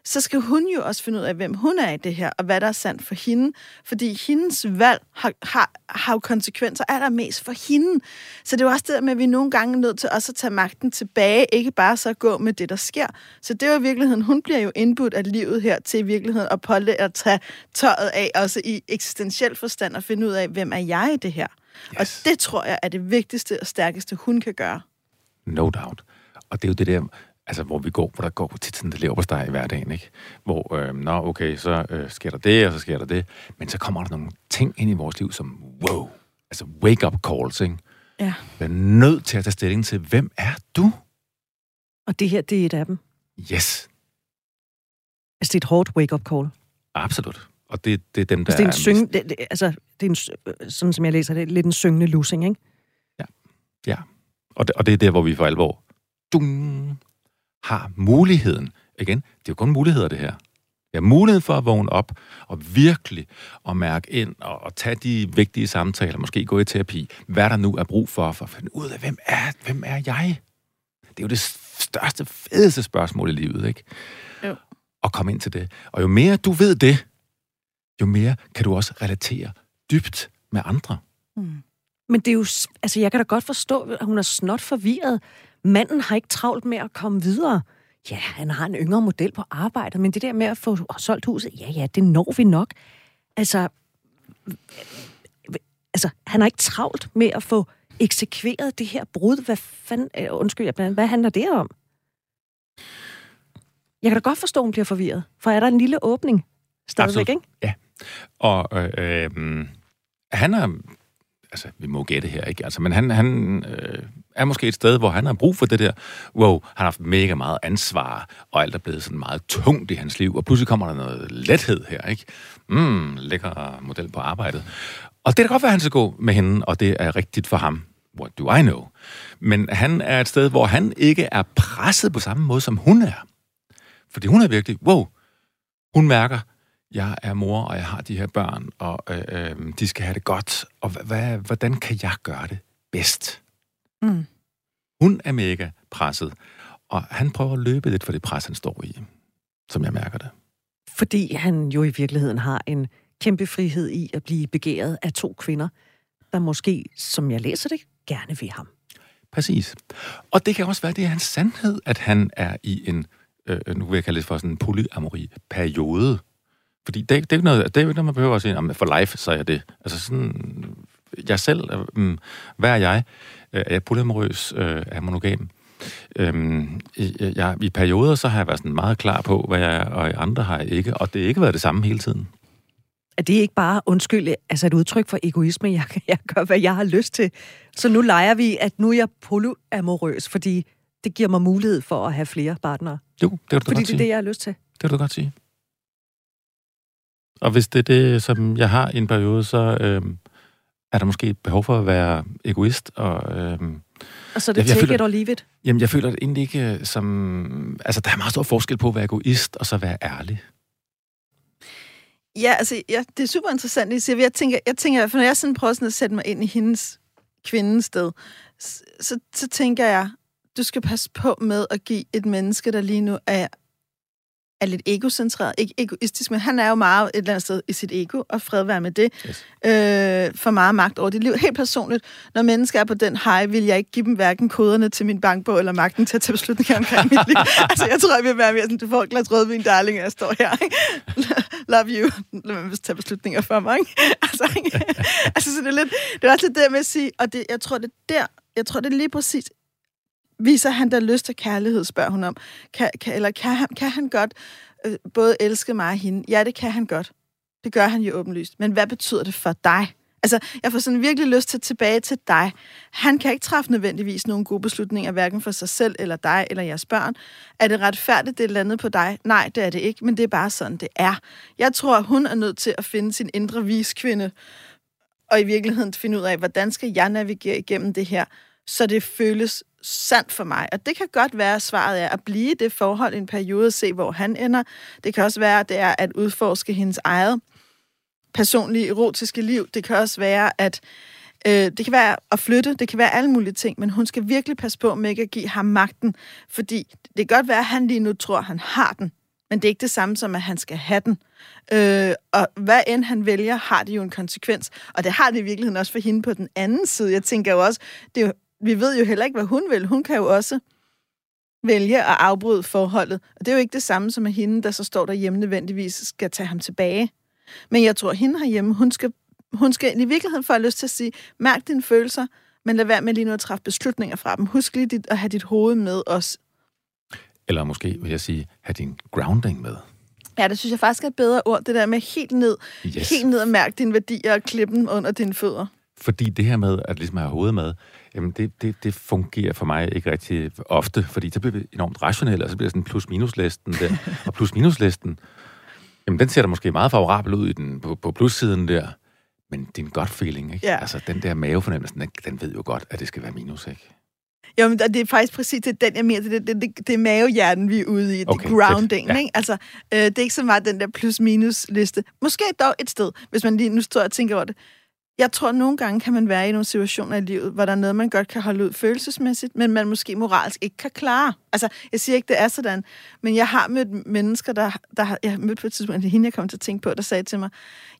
Speaker 2: så skal hun jo også finde ud af, hvem hun er i det her, og hvad der er sandt for hende. Fordi hendes valg har, har, har jo konsekvenser allermest for hende. Så det er jo også det med, at vi nogle gange er nødt til også at tage magten tilbage, ikke bare så gå med det, der sker. Så det er jo i virkeligheden, hun bliver jo indbudt af livet her til i virkeligheden at, pålæ- at tage tøjet af, også i eksistentiel forstand, og finde ud af, hvem er jeg i det her. Yes. Og det tror jeg er det vigtigste og stærkeste, hun kan gøre.
Speaker 3: No doubt. Og det er jo det der, altså, hvor vi går, hvor der går tit sådan, der lever på i hverdagen, ikke? Hvor, øh, nå, okay, så øh, sker der det, og så sker der det. Men så kommer der nogle ting ind i vores liv, som, wow, altså wake-up calls, ikke?
Speaker 2: Ja.
Speaker 3: Vi er nødt til at tage stilling til, hvem er du?
Speaker 1: Og det her, det er et af dem.
Speaker 3: Yes.
Speaker 1: Altså, det er et hårdt wake-up call.
Speaker 3: Absolut. Og det, det er dem, der
Speaker 1: altså, det er, en synge, det, det, altså, det er en, sådan som jeg læser det, lidt en syngende losing, ikke?
Speaker 3: Ja, ja. Og det, og det er der, hvor vi for alvor dung, har muligheden, igen, det er jo kun muligheder det her, vi har mulighed for at vågne op og virkelig at mærke ind og, og tage de vigtige samtaler, måske gå i terapi, hvad der nu er brug for, for at finde ud af, hvem er, hvem er jeg? Det er jo det største, fedeste spørgsmål i livet, ikke?
Speaker 2: Jo.
Speaker 3: Og komme ind til det. Og jo mere du ved det, jo mere kan du også relatere dybt med andre.
Speaker 1: Mm. Men det er jo, altså jeg kan da godt forstå, at hun er snot forvirret. Manden har ikke travlt med at komme videre. Ja, han har en yngre model på arbejdet, men det der med at få solgt huset, ja, ja, det når vi nok. Altså, altså han har ikke travlt med at få eksekveret det her brud. Hvad fanden, øh, undskyld, jeg hvad handler det om? Jeg kan da godt forstå, at hun bliver forvirret, for er der en lille åbning? stadigvæk,
Speaker 3: Absolut.
Speaker 1: ikke?
Speaker 3: Ja. Og øh, øh, han er... Altså, vi må gætte her, ikke? Altså, men han, han øh, er måske et sted, hvor han har brug for det der. Wow, han har haft mega meget ansvar, og alt er blevet sådan meget tungt i hans liv. Og pludselig kommer der noget lethed her, ikke? Mm, lækker model på arbejdet. Og det kan godt være, at han skal gå med hende, og det er rigtigt for ham. What do I know? Men han er et sted, hvor han ikke er presset på samme måde, som hun er. Fordi hun er virkelig, wow, hun mærker, jeg er mor, og jeg har de her børn, og øh, øh, de skal have det godt. Og hva- hvad, hvordan kan jeg gøre det bedst?
Speaker 2: Mm.
Speaker 3: Hun er mega presset, og han prøver at løbe lidt for det pres, han står i, som jeg mærker det.
Speaker 1: Fordi han jo i virkeligheden har en kæmpe frihed i at blive begæret af to kvinder, der måske, som jeg læser det, gerne vil ham.
Speaker 3: Præcis. Og det kan også være, det er hans sandhed, at han er i en, øh, nu vil jeg kalde det for sådan en polyamori periode. Fordi det, er- det, er ikke noget, det er ikke noget, man behøver at sige, "Jamen, for life, så er jeg det. Altså sådan, jeg selv, øh, hvad er jeg? Øh, Er jeg polyamorøs? Øh, Er jeg monogam? Øhm, i- jeg, I perioder, så har jeg været sådan meget klar på, hvad jeg er, og i andre har jeg ikke. Og det har ikke været det samme hele tiden.
Speaker 1: Er det ikke bare, undskyld, altså et udtryk for egoisme? Jeg, jeg gør, hvad jeg har lyst til. Så nu leger vi, at nu er jeg polyamorøs, fordi det giver mig mulighed for at have flere partnere.
Speaker 3: Jo, det kan du
Speaker 1: Fordi
Speaker 3: godt
Speaker 1: det er
Speaker 3: sige.
Speaker 1: det, jeg har lyst til.
Speaker 3: Det kan du godt sige. Og hvis det er det, som jeg har i en periode, så øhm, er der måske behov for at være egoist. Og, øhm,
Speaker 1: Og så er det
Speaker 3: Jeg- jeg
Speaker 1: take
Speaker 3: føler-
Speaker 1: it or leave it.
Speaker 3: jamen, jeg føler det egentlig ikke øh, som... Altså, der er meget stor forskel på at være egoist og så være ærlig.
Speaker 2: Ja, altså, ja, det er super interessant, I siger. Jeg tænker, jeg tænker, for når jeg sådan prøver sådan at sætte mig ind i hendes kvindens sted, så, så, så tænker jeg, du skal passe på med at give et menneske, der lige nu er, er lidt egocentreret, ikke egoistisk, men han er jo meget et eller andet sted i sit ego, og fred være med det,
Speaker 3: Yes.
Speaker 2: øh, for meget magt over dit liv. Helt personligt, når mennesker er på den high, vil jeg ikke give dem hverken koderne til min bankbog, eller magten til at tage beslutninger omkring mit liv. altså, jeg tror, jeg vil være mere sådan, du får et glas rødvin, darling, og jeg står her, ikke? Love you. Lad mig tage beslutninger for mig, ikke? Altså, ikke? altså, så det er lidt, det er også lidt det med at sige, og det, jeg tror, det er der, jeg tror, det er lige præcis, viser han der lyst til kærlighed, spørger hun om. Kan, kan, eller kan han, kan han godt øh, både elske mig og hende? Ja, det kan han godt. Det gør han jo åbenlyst. Men hvad betyder det for dig? Altså, jeg får sådan virkelig lyst til tilbage til dig. Han kan ikke træffe nødvendigvis nogle gode beslutninger, hverken for sig selv, eller dig, eller jeres børn. Er det retfærdigt, det er landet på dig? Nej, det er det ikke, men det er bare sådan, det er. Jeg tror, hun er nødt til at finde sin indre viskvinde, og i virkeligheden finde ud af, hvordan skal jeg navigere igennem det her, så det føles sandt for mig. Og det kan godt være, at svaret er at blive i det forhold i en periode, og se, hvor han ender. Det kan også være, at det er at udforske hendes eget personlige, erotiske liv. Det kan også være, at øh, det kan være at flytte, det kan være alle mulige ting, men hun skal virkelig passe på med ikke at give ham magten, fordi det kan godt være, at han lige nu tror, at han har den, men det er ikke det samme som, at han skal have den. Øh, og hvad end han vælger, har det jo en konsekvens. Og det har det i virkeligheden også for hende på den anden side. Jeg tænker jo også, det er jo, vi ved jo heller ikke, hvad hun vil. Hun kan jo også vælge at afbryde forholdet. Og det er jo ikke det samme som at hende, der så står derhjemme nødvendigvis, skal tage ham tilbage. Men jeg tror, at hende herhjemme, hun skal, hun skal i virkeligheden få lyst til at sige, mærk dine følelser, men lad være med lige nu at træffe beslutninger fra dem. Husk lige dit, at have dit hoved med os.
Speaker 3: Eller måske vil jeg sige, have din grounding med.
Speaker 2: Ja, det synes jeg faktisk er et bedre ord, det der med helt ned,
Speaker 3: Yes.
Speaker 2: helt ned og mærke dine værdier og klippe dem under dine fødder.
Speaker 3: Fordi det her med at ligesom have hovedet med, jamen det, det, det fungerer for mig ikke rigtig ofte, fordi så bliver vi enormt rationelle, og så bliver sådan plus-minus-listen der. og plus-minus-listen, jamen den ser da måske meget favorabel ud i den, på, på plussiden der, men det er en godt feeling, ikke?
Speaker 2: Ja.
Speaker 3: Altså den der mavefornemmelse, den, den ved jo godt, at det skal være minus, ikke?
Speaker 2: Jo, men det er faktisk præcis det, den, jeg mener. Det, det, det, det er mavehjernen, vi er ude i. Det
Speaker 3: Okay,
Speaker 2: grounding,
Speaker 3: fedt. Ja.
Speaker 2: ikke? Altså, øh, det er ikke så meget den der plus-minus-liste. Måske dog et sted, hvis man lige nu står og tænker over det. Jeg tror, at nogle gange kan man være i nogle situationer i livet, hvor der er noget, man godt kan holde ud følelsesmæssigt, men man måske moralsk ikke kan klare. Altså, jeg siger ikke, det er sådan, men jeg har mødt mennesker, der, der jeg har mødt på et tidspunkt, det hende, jeg kom til at tænke på, der sagde til mig,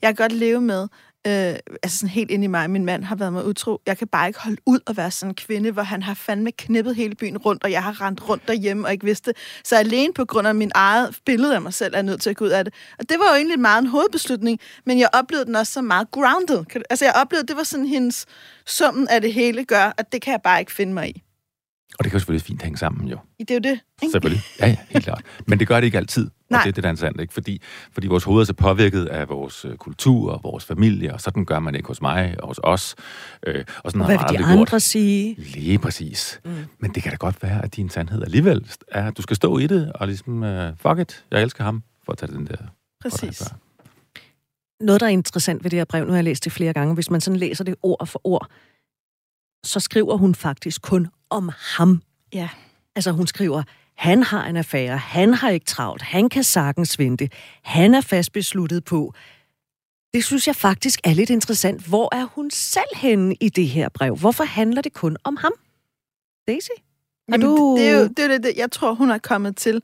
Speaker 2: jeg kan godt leve med, øh, altså sådan helt ind i mig, min mand har været mig utro, jeg kan bare ikke holde ud at være sådan en kvinde, hvor han har fandme knippet hele byen rundt, og jeg har rendt rundt derhjemme og ikke vidste. Så alene på grund af min eget billede af mig selv, er jeg nødt til at gå ud af det. Og det var jo egentlig meget en hovedbeslutning, men jeg oplevede den også så meget grounded. Altså jeg oplevede, det var sådan hendes summen af det hele gør, at det kan jeg bare ikke finde mig i.
Speaker 3: Og det kan jo selvfølgelig fint hænge sammen, jo.
Speaker 2: Det er jo det, ikke?
Speaker 3: Selvfølgelig. Ja, ja, helt klart. Men det gør det ikke altid.
Speaker 2: Nej.
Speaker 3: Og det er det, der er interessant, ikke? Fordi, fordi vores hoved er så påvirket af vores øh, kultur og vores familie, og sådan gør man ikke hos mig og hos os. Øh, og sådan
Speaker 1: Og
Speaker 3: har
Speaker 1: hvad
Speaker 3: man
Speaker 1: vil de andre
Speaker 3: gjort.
Speaker 1: sige?
Speaker 3: Lige præcis. Mm. Men det kan da godt være, at din sandhed alligevel er, at du skal stå i det, og ligesom, uh, fuck it, jeg elsker ham, for at tage den der.
Speaker 2: Præcis.
Speaker 1: Noget, der er interessant ved det her brev, nu har jeg læst det flere gange, hvis man sådan læser det ord for ord, så skriver hun faktisk kun om ham.
Speaker 2: Ja.
Speaker 1: Altså hun skriver, han har en affære, han har ikke travlt, han kan sagtens vente, han er fast besluttet på. Det synes jeg faktisk er lidt interessant. Hvor er hun selv henne i det her brev? Hvorfor handler det kun om ham? Daisy? Er
Speaker 2: Jamen,
Speaker 1: du...
Speaker 2: det, det, er jo, det er jo det, det, jeg tror, hun er kommet til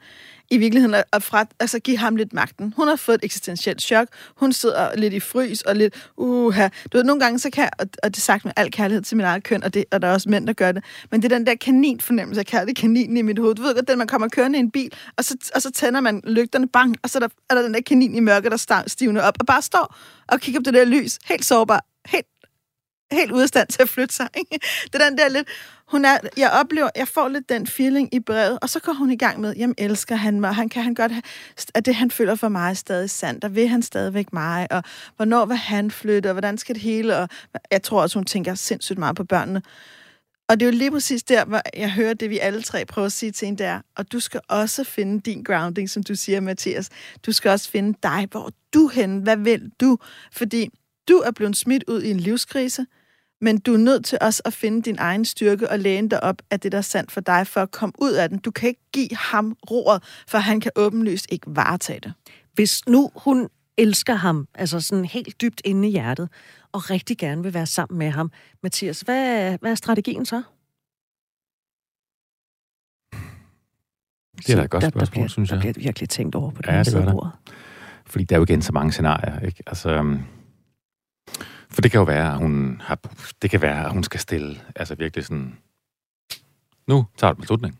Speaker 2: i virkeligheden at, at fra, altså, give ham lidt magten. Hun har fået et eksistentielt chok. Hun sidder lidt i frys og lidt, uha. Du ved, nogle gange så kan jeg, og, og det er sagt med al kærlighed til min eget køn, og, det, og der er også mænd, der gør det, men det er den der kaninfornemmelse, jeg kalder det kaninen i mit hoved. Du ved godt, den man kommer kørende i en bil, og så, og så tænder man lygterne, bang, og så er der, er der den der kanin i mørket, der stivner op, og bare står og kigger på det der lys, helt sårbar, helt helt ude af stand til at flytte sig. Ikke? Det er den der lidt... Hun er, jeg oplever, jeg får lidt den feeling i brevet, og så går hun i gang med, jamen elsker han mig, han kan han godt have, at det han føler for mig er stadig sandt, og vil han stadigvæk mig, og hvornår vil han flytte, og hvordan skal det hele, og jeg tror også, hun tænker sindssygt meget på børnene. Og det er jo lige præcis der, hvor jeg hører det, vi alle tre prøver at sige til en, der, og du skal også finde din grounding, som du siger, Mathias. Du skal også finde dig, hvor du hen, hvad vil du? Fordi du er blevet smidt ud i en livskrise, men du er nødt til også at finde din egen styrke og læne dig op af det, der er sandt for dig, for at komme ud af den. Du kan ikke give ham roret, for han kan åbenlyst ikke varetage det.
Speaker 1: Hvis nu hun elsker ham, altså sådan helt dybt inde i hjertet, og rigtig gerne vil være sammen med ham, Mathias, hvad, hvad er strategien så?
Speaker 3: Det er da et godt
Speaker 1: Der- der
Speaker 3: spørgsmål,
Speaker 1: bliver,
Speaker 3: synes
Speaker 1: Der
Speaker 3: jeg.
Speaker 1: bliver virkelig tænkt over på det
Speaker 3: Ja,
Speaker 1: her
Speaker 3: det gør der.
Speaker 1: bord.
Speaker 3: Fordi der er jo igen så mange scenarier, ikke? Altså, øhm, for det kan jo være, at hun har, det kan være, at hun skal stille, altså virkelig sådan, nu tager du beslutning,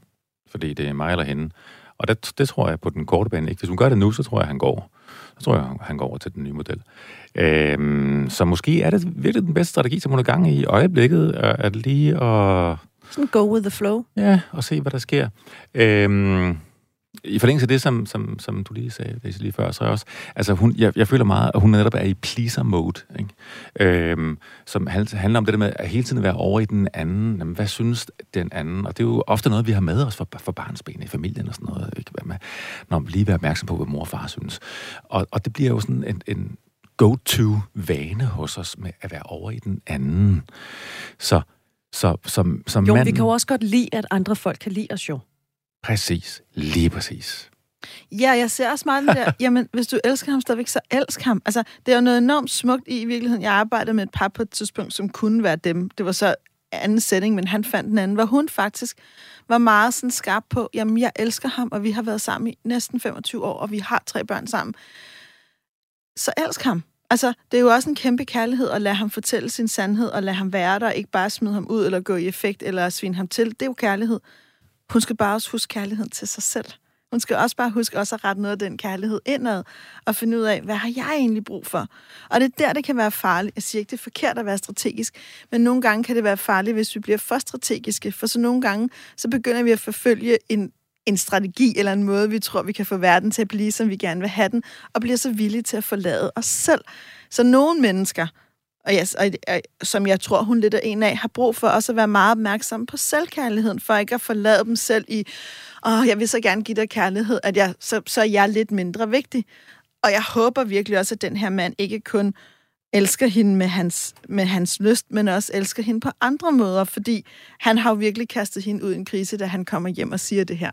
Speaker 3: fordi det er mig eller hende. Og det, det tror jeg på den korte bane ikke. Hvis hun gør det nu, så tror jeg, han går. Så tror jeg, han går over til den nye model. Øhm, så måske er det virkelig den bedste strategi, som hun er gang i i øjeblikket, er- at lige at
Speaker 1: Sådan go with the flow.
Speaker 3: Ja, og se, hvad der sker. Øhm, I forlængelse af det, som, som, som du lige sagde, Daisy, lige før, så er jeg også... Altså, hun, jeg, jeg føler meget, at hun netop er i pleaser-mode, ikke? Øhm, som handler handler om det der med at hele tiden være over i den anden. Jamen, hvad synes den anden? Og det er jo ofte noget, vi har med os for, for barnsben i familien og sådan noget. Ikke? Hvad med, når man lige være opmærksom på, hvad mor og far synes. Og, og det bliver jo sådan en, en go-to-vane hos os med at være over i den anden. Så, så som, som
Speaker 1: Jo,
Speaker 3: mand...
Speaker 1: vi kan jo også godt lide, at andre folk kan lide os jo.
Speaker 3: Præcis. Lige præcis.
Speaker 2: Ja, jeg ser også meget den der, jamen, hvis du elsker ham stadigvæk, så elsk ham. Altså, det er jo noget enormt smukt i, i virkeligheden. Jeg arbejdede med et par på et tidspunkt, som kunne være dem. Det var så anden setting, men han fandt den anden, hvor hun faktisk var meget sådan skarp på, jamen, jeg elsker ham, og vi har været sammen i næsten 25 år, og vi har tre børn sammen. Så elsk ham. Altså, det er jo også en kæmpe kærlighed at lade ham fortælle sin sandhed, og lade ham være der, ikke bare smide ham ud, eller gå i effekt, eller svine ham til. Det er jo kærlighed. Hun skal bare også huske kærligheden til sig selv. Hun skal også bare huske også at rette noget af den kærlighed indad, og finde ud af, hvad har jeg egentlig brug for? Og det er der, det kan være farligt. Jeg siger ikke, det er forkert at være strategisk, men nogle gange kan det være farligt, hvis vi bliver for strategiske, for så nogle gange, så begynder vi at forfølge en, en strategi eller en måde, vi tror, vi kan få verden til at blive, som vi gerne vil have den, og bliver så villige til at forlade os selv. Så nogle mennesker, og, yes, og, og som jeg tror, hun lidt er en af, har brug for også at være meget opmærksom på selvkærligheden, for ikke at forlade dem selv i, åh, jeg vil så gerne give dig kærlighed, at jeg, så, så er jeg lidt mindre vigtig. Og jeg håber virkelig også, at den her mand ikke kun elsker hende med hans, med hans lyst, men også elsker hende på andre måder, fordi han har jo virkelig kastet hende ud i en krise, da han kommer hjem og siger det her.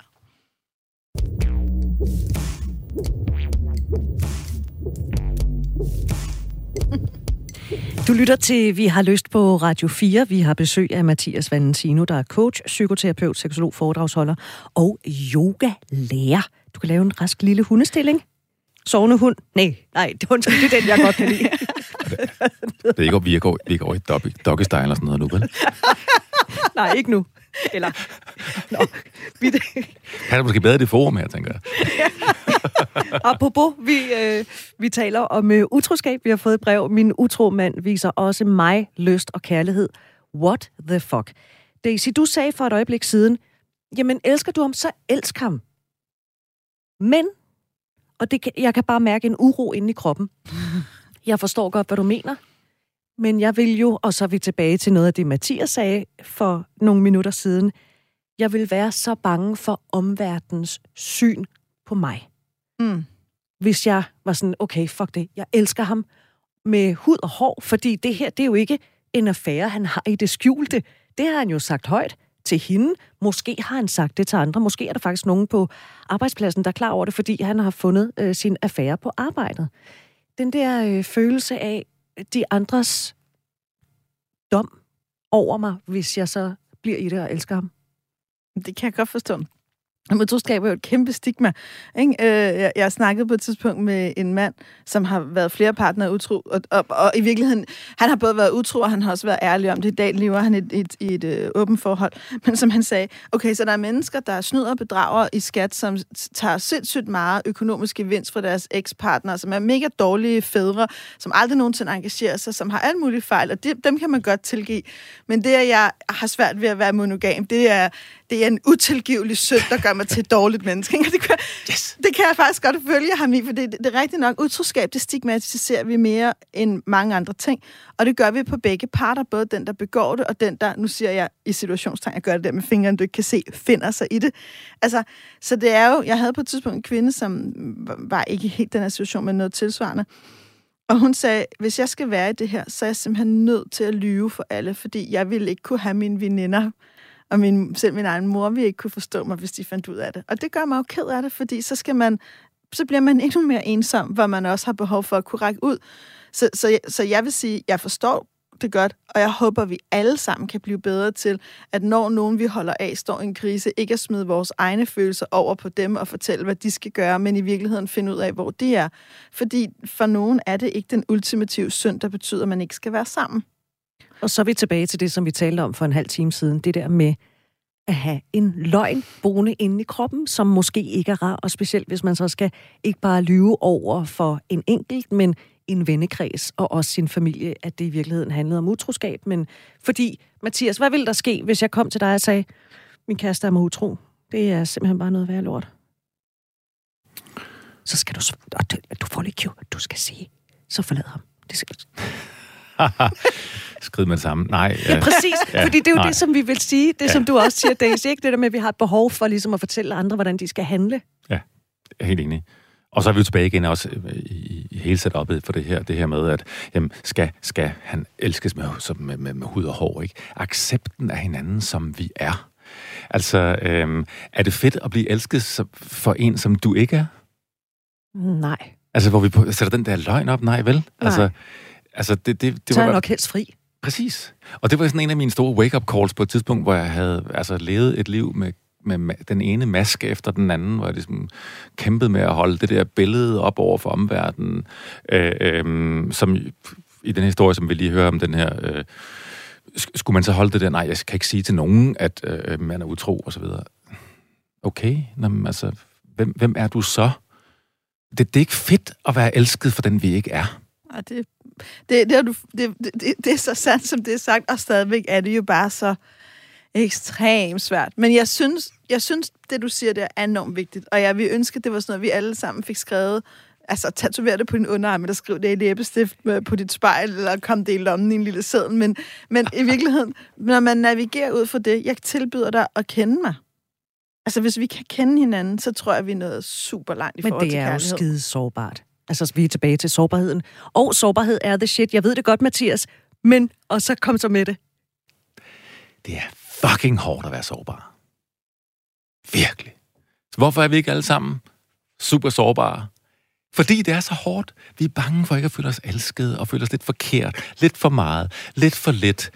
Speaker 1: Du lytter til Vi har lyst på Radio 4. Vi har besøg af Mathias Valentino, der er coach, psykoterapeut, seksolog, foredragsholder og yogalærer. Du kan lave en rask lille hundestilling. Sovende hund. Nej, nej, det er det er den, jeg godt kan lide.
Speaker 3: Det er ikke, vi går, vi går i doggy, style eller sådan noget nu, vel?
Speaker 1: nej, ikke nu. Eller, nå, vi,
Speaker 3: Kan det måske bedre i det forum her, tænker jeg.
Speaker 1: Apropos, vi, øh, vi taler om øh, utroskab. Vi har fået et brev. Min utro mand viser også mig lyst og kærlighed. What the fuck? Daisy, du sagde for et øjeblik siden, jamen elsker du ham, så elsk ham. Men, og det, jeg kan bare mærke en uro inde i kroppen. Jeg forstår godt, hvad du mener. Men jeg vil jo, og så er vi tilbage til noget af det, Mathias sagde for nogle minutter siden, jeg vil være så bange for omverdens syn på mig.
Speaker 2: Mm.
Speaker 1: Hvis jeg var sådan, okay, fuck det, jeg elsker ham med hud og hår, fordi det her, det er jo ikke en affære, han har i det skjulte. Det har han jo sagt højt til hende. Måske har han sagt det til andre. Måske er der faktisk nogen på arbejdspladsen, der er klar over det, fordi han har fundet øh, sin affære på arbejdet. Den der øh, følelse af de andres dom over mig, hvis jeg så bliver i det og elsker ham.
Speaker 2: Det kan jeg godt forstå. Utroskab er jo et kæmpe stigma. Ikke? Øh, jeg, jeg snakkede på et tidspunkt med en mand, som har været flere partnere utro, og, og, og i virkeligheden, han har både været utro, og han har også været ærlig om det. I dag lever han i et, et, et, et øh, åbent forhold. Men som han sagde, okay, så der er mennesker, der snyder og bedrager i skat, som tager sindssygt meget økonomisk gevinst fra deres ekspartner, som er mega dårlige fædre, som aldrig nogensinde engagerer sig, som har alle mulige fejl, og de, dem kan man godt tilgive. Men det, at jeg har svært ved at være monogam, det er, det er en utilgivelig synd, der gør mig til et dårligt menneske. Det kan, yes. det kan jeg faktisk godt følge ham i, for det, det, er rigtigt nok. Utroskab, det stigmatiserer vi mere end mange andre ting. Og det gør vi på begge parter, både den, der begår det, og den, der, nu siger jeg i situationstegn, jeg gør det der med fingeren, du ikke kan se, finder sig i det. Altså, så det er jo, jeg havde på et tidspunkt en kvinde, som var ikke helt den her situation, men noget tilsvarende. Og hun sagde, hvis jeg skal være i det her, så er jeg simpelthen nødt til at lyve for alle, fordi jeg ville ikke kunne have mine veninder og min, selv min egen mor ville ikke kunne forstå mig, hvis de fandt ud af det. Og det gør mig jo ked af det, fordi så skal man så bliver man endnu mere ensom, hvor man også har behov for at kunne række ud. Så, så, så jeg vil sige, jeg forstår det godt, og jeg håber, vi alle sammen kan blive bedre til, at når nogen, vi holder af, står i en krise, ikke at smide vores egne følelser over på dem og fortælle, hvad de skal gøre, men i virkeligheden finde ud af, hvor de er. Fordi for nogen er det ikke den ultimative synd, der betyder, at man ikke skal være sammen.
Speaker 1: Og så er vi tilbage til det, som vi talte om for en halv time siden. Det der med at have en løgn boende inde i kroppen, som måske ikke er rar, og specielt hvis man så skal ikke bare lyve over for en enkelt, men en vennekreds og også sin familie, at det i virkeligheden handlede om utroskab. Men fordi, Mathias, hvad ville der ske, hvis jeg kom til dig og sagde, min kæreste er mig utro? Det er simpelthen bare noget værd lort. Så skal du, du får lige du skal sige, så forlad ham. Det skal,
Speaker 3: Skrid med det samme. Nej.
Speaker 1: Ja, præcis. Ja, fordi det er jo nej. det, som vi vil sige. Det, ja. som du også siger, Daisy. Ikke? Det der med, at vi har et behov for ligesom at fortælle andre, hvordan de skal handle.
Speaker 3: Ja, helt enig. Og så er vi jo tilbage igen også øh, i, i hele setupet for det her, det her med, at jamen, skal, skal han elskes med, med, med, med hud og hår, ikke? Accepten af hinanden, som vi er. Altså, øhm, er det fedt at blive elsket for en, som du ikke er?
Speaker 1: Nej.
Speaker 3: Altså, hvor vi sætter den der løgn op? Nej, vel?
Speaker 1: Nej.
Speaker 3: Altså, Altså, det, det, det
Speaker 1: så
Speaker 3: var
Speaker 1: er nok helst fri.
Speaker 3: Præcis. Og det var sådan en af mine store wake-up calls på et tidspunkt, hvor jeg havde altså, levet et liv med, med den ene maske efter den anden, hvor jeg ligesom kæmpede med at holde det der billede op over for omverdenen, øh, øh, som i den historie, som vi lige hører om den her... Øh, skulle man så holde det der, nej, jeg kan ikke sige til nogen, at øh, øh man er utro, og så videre. Okay, men altså, hvem, hvem er du så? Det, det er ikke fedt at være elsket for den, vi ikke er.
Speaker 2: Og det det, det, det, det, det, er så sandt, som det er sagt, og stadigvæk er det jo bare så ekstremt svært. Men jeg synes, jeg synes, det du siger der er enormt vigtigt, og jeg vil ønske, det var sådan noget, vi alle sammen fik skrevet, altså tatover det på din underarm, eller skriv det i læbestift på dit spejl, eller kom det i lommen i en lille seddel. Men, men i virkeligheden, når man navigerer ud for det, jeg tilbyder dig at kende mig. Altså, hvis vi kan kende hinanden, så tror jeg, vi er noget super langt i
Speaker 1: Men
Speaker 2: forhold til
Speaker 1: kærlighed. Men det er jo skide sårbart. Altså, vi er tilbage til sårbarheden. Og sårbarhed er the shit. Jeg ved det godt, Mathias. Men, og så kom så med det.
Speaker 3: Det er fucking hårdt at være sårbar. Virkelig. Så hvorfor er vi ikke alle sammen super sårbare? Fordi det er så hårdt. Vi er bange for ikke at føle os elskede, og føle os lidt forkert, lidt for meget, lidt for lidt,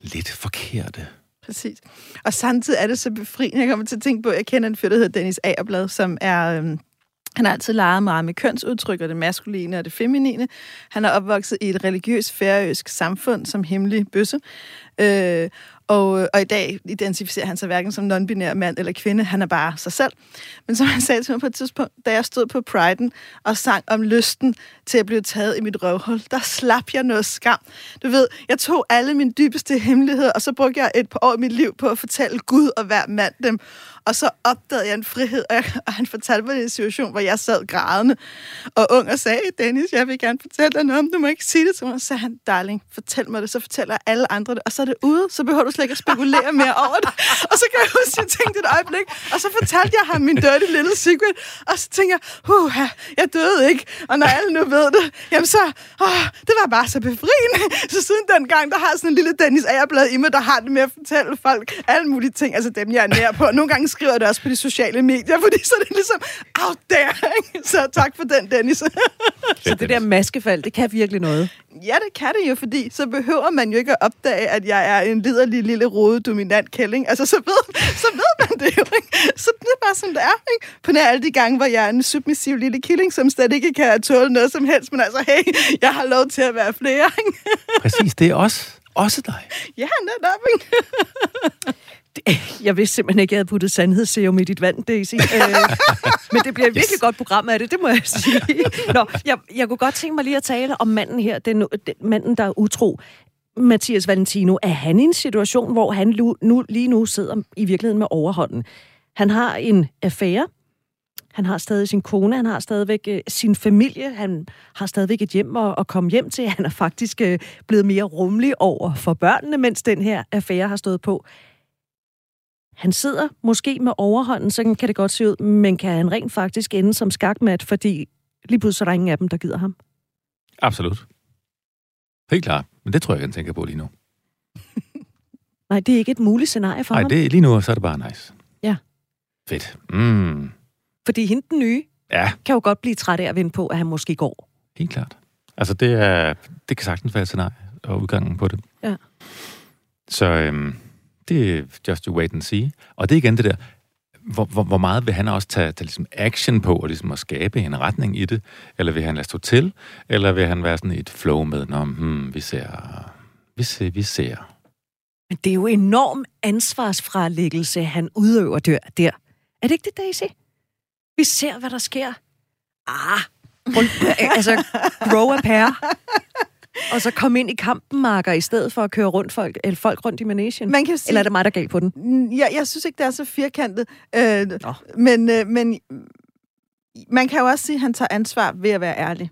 Speaker 3: lidt forkerte.
Speaker 2: Præcis. Og samtidig er det så befriende. Jeg kommer til at tænke på, at jeg kender en fyr, der hedder Dennis Agerblad, som er øhm, han har altid leget meget med kønsudtryk og det maskuline og det feminine. Han er opvokset i et religiøst færøsk samfund som hemmelig bøsse. Øh, og, og i dag identificerer han sig hverken som non-binær mand eller kvinde, han er bare sig selv. Men som han sagde til mig på et tidspunkt, da jeg stod på Priden og sang om lysten til at blive taget i mit røvhul, der slap jeg noget skam. Du ved, jeg tog alle mine dybeste hemmeligheder, og så brugte jeg et par år i mit liv på at fortælle Gud og hver mand dem. Og så opdagede jeg en frihed, og, jeg, og han fortalte mig en situation, hvor jeg sad grædende. Og ung og sagde, Dennis, jeg vil gerne fortælle dig noget om, du må ikke sige det til mig. Så sagde han, darling, fortæl mig det, så fortæller alle andre det, og så er det ude, så behøver du slet ikke at spekulere mere over det. Og så kan jeg huske, at jeg tænkte et øjeblik, og så fortalte jeg ham min dirty little secret, og så tænker jeg, huh, jeg døde ikke, og når alle nu ved det, jamen så, åh, det var bare så befriende. Så siden den gang, der har sådan en lille Dennis Agerblad i mig, der har det med at fortælle folk alle mulige ting, altså dem, jeg er nær på. Nogle gange skriver jeg det også på de sociale medier, fordi så er det ligesom out there. Ikke? Så tak for den, Dennis.
Speaker 1: så det der maskefald, det kan virkelig noget.
Speaker 2: Ja, det kan det jo, fordi så behøver man jo ikke at opdage, at jeg er en liderlig lille rode dominant kælling. Altså, så ved, så ved man det jo, ikke? Så det er bare sådan, det er, ikke? På nær alle de gange, hvor jeg er en submissiv lille killing, som slet ikke kan tåle noget som helst, men altså, hey, jeg har lov til at være flere, ikke?
Speaker 3: Præcis, det er også, også dig.
Speaker 2: Ja, netop, ikke?
Speaker 1: Jeg vidste simpelthen ikke, at jeg havde puttet sandhedsserum i dit vand, Daisy. Øh, men det bliver et virkelig yes. godt program af det, det må jeg sige. Nå, jeg, jeg kunne godt tænke mig lige at tale om manden her, den, den manden, der er utro. Mathias Valentino, er han i en situation, hvor han nu, lige nu sidder i virkeligheden med overhånden? Han har en affære, han har stadig sin kone, han har stadigvæk øh, sin familie, han har stadigvæk et hjem at, at komme hjem til. Han er faktisk øh, blevet mere rummelig over for børnene, mens den her affære har stået på. Han sidder måske med overhånden, så kan det godt se ud, men kan han rent faktisk ende som skakmat, fordi lige pludselig er der ingen af dem, der gider ham?
Speaker 3: Absolut. Helt klart. Men det tror jeg, jeg tænker på lige nu.
Speaker 1: Nej, det er ikke et muligt scenarie for
Speaker 3: Nej,
Speaker 1: ham.
Speaker 3: Nej, lige nu så er det bare nice.
Speaker 1: Ja.
Speaker 3: Fedt. Mm.
Speaker 1: Fordi hende den nye
Speaker 3: ja.
Speaker 1: kan jo godt blive træt af at vinde på, at han måske går.
Speaker 3: Helt klart. Altså, det, er, det kan sagtens være et scenarie og udgangen på det.
Speaker 1: Ja.
Speaker 3: Så øhm, det er just you wait and see. Og det er igen det der, hvor, hvor, hvor meget vil han også tage, tage ligesom action på, og ligesom at skabe en retning i det? Eller vil han lade stå til? Eller vil han være sådan et flow med, når hmm, vi ser, vi ser, vi ser.
Speaker 1: Men det er jo enorm ansvarsfralæggelse, han udøver der. der. Er det ikke det, Daisy? Vi ser, hvad der sker. Ah, altså, grow a pair. Og så komme ind i kampen, Marker, i stedet for at køre rundt folk, eller folk rundt i managen. Man kan sige, eller er det mig, der er galt på den?
Speaker 2: Ja, jeg synes ikke, det er så firkantet. Øh, men, øh, men man kan jo også sige, at han tager ansvar ved at være ærlig.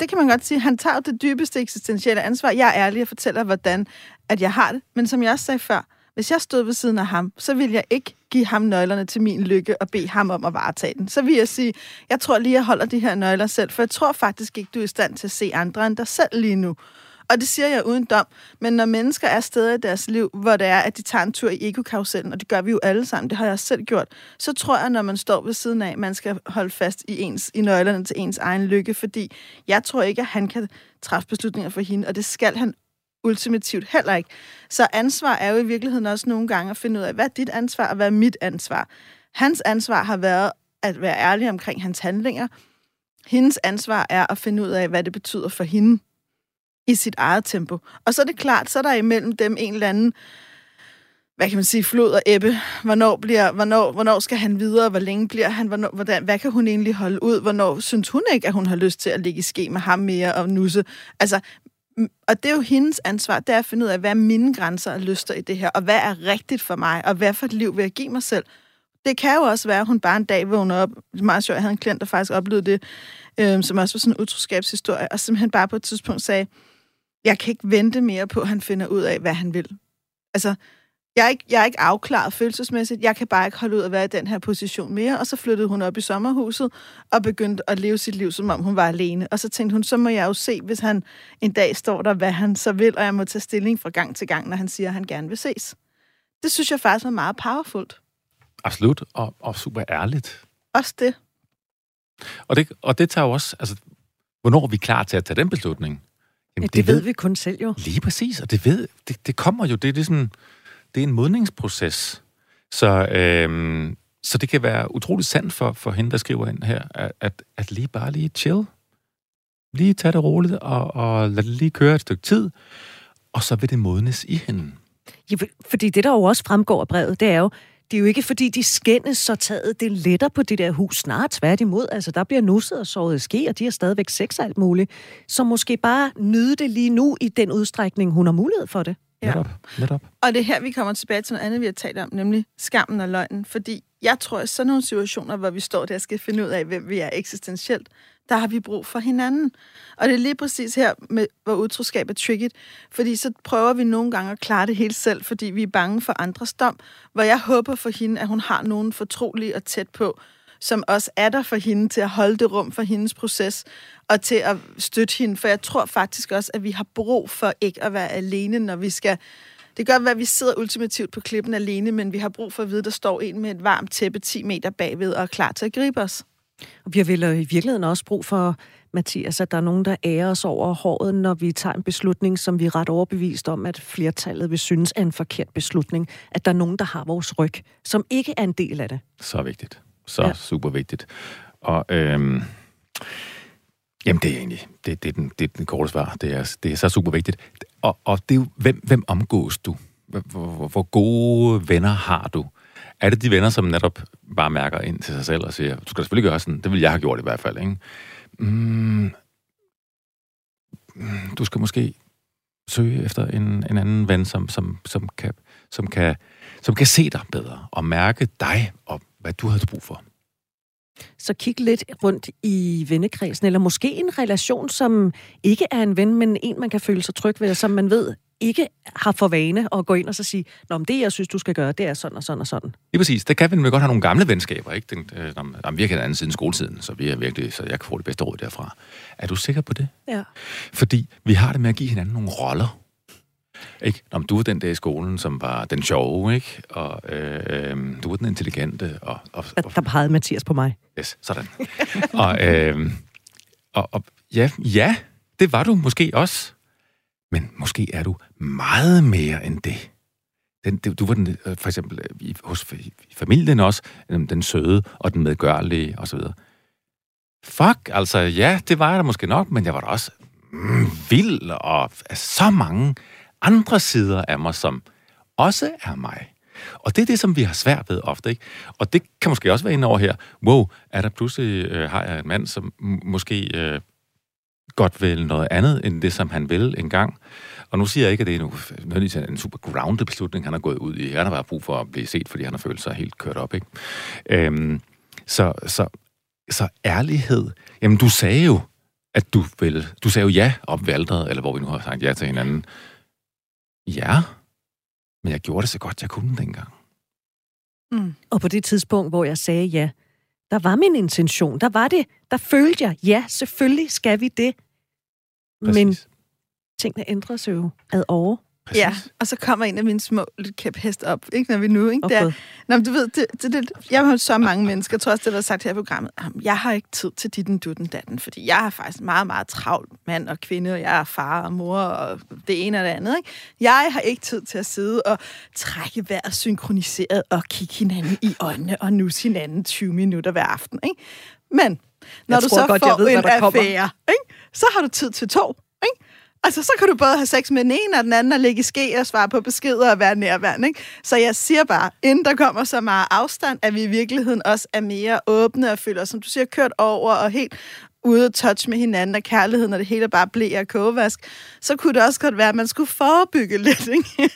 Speaker 2: Det kan man godt sige. Han tager det dybeste eksistentielle ansvar. Jeg er ærlig og fortæller, hvordan at jeg har det. Men som jeg også sagde før, hvis jeg stod ved siden af ham, så ville jeg ikke give ham nøglerne til min lykke og bede ham om at varetage den. Så vil jeg sige, jeg tror lige, jeg holder de her nøgler selv, for jeg tror faktisk ikke, du er i stand til at se andre end dig selv lige nu. Og det siger jeg uden dom, men når mennesker er steder i deres liv, hvor det er, at de tager en tur i ekokarusellen, og det gør vi jo alle sammen, det har jeg selv gjort, så tror jeg, når man står ved siden af, man skal holde fast i, ens, i nøglerne til ens egen lykke, fordi jeg tror ikke, at han kan træffe beslutninger for hende, og det skal han ultimativt heller ikke. Så ansvar er jo i virkeligheden også nogle gange at finde ud af, hvad er dit ansvar, og hvad er mit ansvar. Hans ansvar har været at være ærlig omkring hans handlinger. Hendes ansvar er at finde ud af, hvad det betyder for hende i sit eget tempo. Og så er det klart, så er der imellem dem en eller anden, hvad kan man sige, flod og ebbe. Hvornår, bliver, hvornår, hvornår skal han videre? Hvor længe bliver han? Hvornår, hvordan, hvad kan hun egentlig holde ud? Hvornår synes hun ikke, at hun har lyst til at ligge i ske med ham mere og nusse? Altså, og det er jo hendes ansvar, det er at finde ud af, hvad er mine grænser og lyster i det her, og hvad er rigtigt for mig, og hvad for et liv vil jeg give mig selv. Det kan jo også være, at hun bare en dag vågner op. Det er meget sjovt, jeg havde en klient, der faktisk oplevede det, øh, som også var sådan en utroskabshistorie, og simpelthen bare på et tidspunkt sagde, jeg kan ikke vente mere på, at han finder ud af, hvad han vil. Altså, jeg er, ikke, jeg er ikke afklaret følelsesmæssigt. Jeg kan bare ikke holde ud at være i den her position mere. Og så flyttede hun op i sommerhuset og begyndte at leve sit liv, som om hun var alene. Og så tænkte hun, så må jeg jo se, hvis han en dag står der, hvad han så vil, og jeg må tage stilling fra gang til gang, når han siger, at han gerne vil ses. Det synes jeg faktisk var meget powerfult.
Speaker 3: Absolut, og, og super ærligt.
Speaker 2: Også det.
Speaker 3: Og det, og det tager jo også, altså, hvornår er vi klar til at tage den beslutning?
Speaker 1: Jamen, det, det ved, ved vi kun selv jo.
Speaker 3: Lige præcis, og det ved, det, det kommer jo, det er ligesom, det er en modningsproces. Så, øhm, så det kan være utroligt sandt for, for hende, der skriver ind her, at, at, at lige bare lige chill. Lige tage det roligt og, og lade det lige køre et stykke tid. og så vil det modnes i hende.
Speaker 1: Ja, fordi det, der jo også fremgår af brevet, det er jo, det er jo ikke fordi, de skændes så taget det letter på det der hus. Snart tværtimod. Altså, der bliver nusset og såret ske, og de har stadigvæk sex og alt muligt. Så måske bare nyde det lige nu i den udstrækning, hun har mulighed for det.
Speaker 3: Ja. Netop, netop.
Speaker 2: Og det er her, vi kommer tilbage til noget andet, vi har talt om, nemlig skammen og løgnen. Fordi jeg tror, at sådan nogle situationer, hvor vi står der og skal finde ud af, hvem vi er eksistentielt, der har vi brug for hinanden. Og det er lige præcis her, med, hvor utroskab er tricket. Fordi så prøver vi nogle gange at klare det helt selv, fordi vi er bange for andres dom. Hvor jeg håber for hende, at hun har nogen fortrolige og tæt på, som også er der for hende til at holde det rum for hendes proces, og til at støtte hende. For jeg tror faktisk også, at vi har brug for ikke at være alene, når vi skal... Det kan godt være, at vi sidder ultimativt på klippen alene, men vi har brug for at vide, at der står en med et varmt tæppe 10 meter bagved og er klar til at gribe os.
Speaker 1: Og vi har vel i virkeligheden også brug for, Mathias, at der er nogen, der ærer os over håret, når vi tager en beslutning, som vi er ret overbevist om, at flertallet vil synes er en forkert beslutning. At der er nogen, der har vores ryg, som ikke er en del af det.
Speaker 3: Så vigtigt. Så ja. super vigtigt. Og øhm, jamen, det er egentlig det, det, er den, det er den korte svar. Det er, det er så super vigtigt. Og, og det er jo, hvem, hvem omgås du? Hvor, hvor, gode venner har du? Er det de venner, som netop bare mærker ind til sig selv og siger, du skal selvfølgelig gøre sådan, det vil jeg have gjort i hvert fald, ikke? Mm, du skal måske søge efter en, en anden ven, som, som, som, kan, som, kan, som kan se dig bedre og mærke dig og hvad du havde brug for.
Speaker 1: Så kig lidt rundt i vennekredsen, eller måske en relation, som ikke er en ven, men en, man kan føle sig tryg ved, og som man ved ikke har for vane at gå ind og så sige, Nå, men det, jeg synes, du skal gøre, det er sådan og sådan og sådan.
Speaker 3: Lige præcis. Det kan vi godt have nogle gamle venskaber, ikke? Den, øh, jamen, vi har kendt anden siden skoletiden, så vi er virkelig, så jeg kan få det bedste råd derfra. Er du sikker på det?
Speaker 1: Ja.
Speaker 3: Fordi vi har det med at give hinanden nogle roller. Ikke? Nå, du var den der i skolen, som var den sjove, ikke? Og øh, øh, du var den intelligente. Og, og,
Speaker 1: der, der pegede Mathias på mig.
Speaker 3: Yes, sådan. og, øh, og, og ja, ja, det var du måske også. Men måske er du meget mere end det. Den, du var den, øh, for eksempel øh, i, hos i familien også, den, søde og den medgørlige osv. Fuck, altså ja, det var jeg da måske nok, men jeg var da også mm, vild og så mange andre sider af mig, som også er mig. Og det er det, som vi har svært ved ofte, ikke? Og det kan måske også være inde over her. Wow, er der pludselig, øh, har jeg en mand, som måske øh, godt vil noget andet, end det, som han vil engang. Og nu siger jeg ikke, at det er nu, nødvendigvis en super grounded beslutning, han har gået ud i. Han har bare brug for at blive set, fordi han har følt sig helt kørt op, ikke? Øhm, så, så, så ærlighed. Jamen, du sagde jo, at du vil... Du sagde jo ja op ved eller hvor vi nu har sagt ja til hinanden. Ja, men jeg gjorde det så godt, jeg kunne dengang.
Speaker 1: Mm. Og på det tidspunkt, hvor jeg sagde ja, der var min intention. Der var det. Der følte jeg, ja, selvfølgelig skal vi det. Præcis. Men tingene ændrer sig jo ad over.
Speaker 2: Præcis. Ja, og så kommer en af mine små lidt kæphest op, ikke, når vi nu, ikke? Okay. Der, nå, men du ved, det, det, det, jeg har så mange mennesker, jeg tror også, det var sagt her i programmet, jeg har ikke tid til dit og dutten datten, fordi jeg har faktisk meget, meget travlt mand og kvinde, og jeg er far og mor, og det ene og det andet, ikke? Jeg har ikke tid til at sidde og trække vejret synkroniseret og kigge hinanden i øjnene og nusse hinanden 20 minutter hver aften, ikke? Men når jeg du så godt, får ved, en affære, ikke? så har du tid til to, ikke? Altså, så kan du både have sex med den ene og den anden, og ligge i ske og svare på beskeder og være nærværende. Ikke? Så jeg siger bare, inden der kommer så meget afstand, at vi i virkeligheden også er mere åbne og føler, som du siger, kørt over og helt ude at touch med hinanden og kærligheden, og det hele bare blev og kogevask, så kunne det også godt være, at man skulle forebygge lidt. Ikke?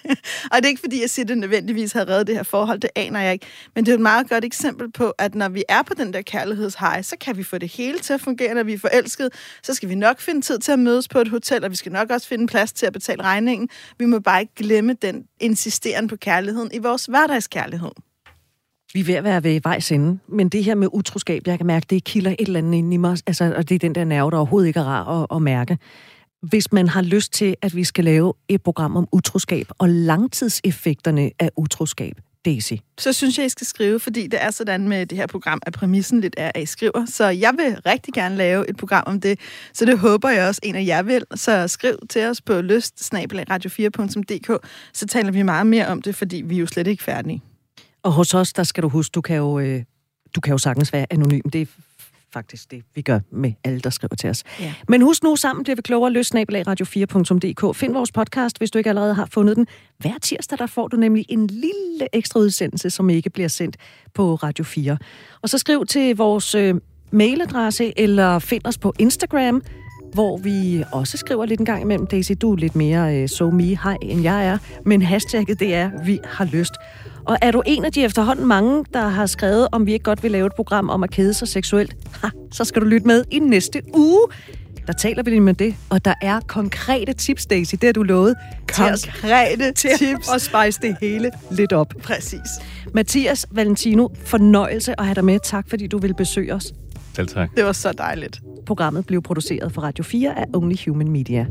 Speaker 2: og det er ikke, fordi jeg siger, at det nødvendigvis har reddet det her forhold, det aner jeg ikke. Men det er et meget godt eksempel på, at når vi er på den der kærlighedshej, så kan vi få det hele til at fungere, når vi er forelskede. Så skal vi nok finde tid til at mødes på et hotel, og vi skal nok også finde plads til at betale regningen. Vi må bare ikke glemme den insisterende på kærligheden i vores hverdagskærlighed.
Speaker 1: Vi er ved at være ved vejs ende, men det her med utroskab, jeg kan mærke, det kilder et eller andet ind i mig, altså, og det er den der nerve, der overhovedet ikke er rar at, at mærke. Hvis man har lyst til, at vi skal lave et program om utroskab og langtidseffekterne af utroskab, Daisy.
Speaker 2: Så synes jeg, I skal skrive, fordi det er sådan med det her program, at præmissen lidt er, at I skriver. Så jeg vil rigtig gerne lave et program om det. Så det håber jeg også, en af jer vil. Så skriv til os på lyst radio4.dk, så taler vi meget mere om det, fordi vi er jo slet ikke færdige.
Speaker 1: Og hos os, der skal du huske, du kan jo, øh, du kan jo sagtens være anonym. Det er faktisk det, vi gør med alle, der skriver til os.
Speaker 2: Ja.
Speaker 1: Men husk nu, sammen bliver vi klogere. Løs radio4.dk. Find vores podcast, hvis du ikke allerede har fundet den. Hver tirsdag, der får du nemlig en lille ekstra udsendelse, som ikke bliver sendt på Radio 4. Og så skriv til vores øh, mailadresse, eller find os på Instagram, hvor vi også skriver lidt en gang imellem. Daisy, du er lidt mere øh, so me hej, end jeg er. Men hashtagget, det er, vi har lyst. Og er du en af de efterhånden mange, der har skrevet, om vi ikke godt vil lave et program om at kede sig seksuelt, ha, så skal du lytte med i næste uge. Der taler vi lige med det, og der er konkrete tips, Daisy, det har du lovet.
Speaker 2: Konkrete
Speaker 1: til
Speaker 2: tips.
Speaker 1: at spice det hele lidt op.
Speaker 2: Præcis.
Speaker 1: Mathias Valentino, fornøjelse at have dig med. Tak, fordi du vil besøge os.
Speaker 3: Selv tak.
Speaker 2: Det var så dejligt.
Speaker 1: Programmet blev produceret for Radio 4 af Only Human Media.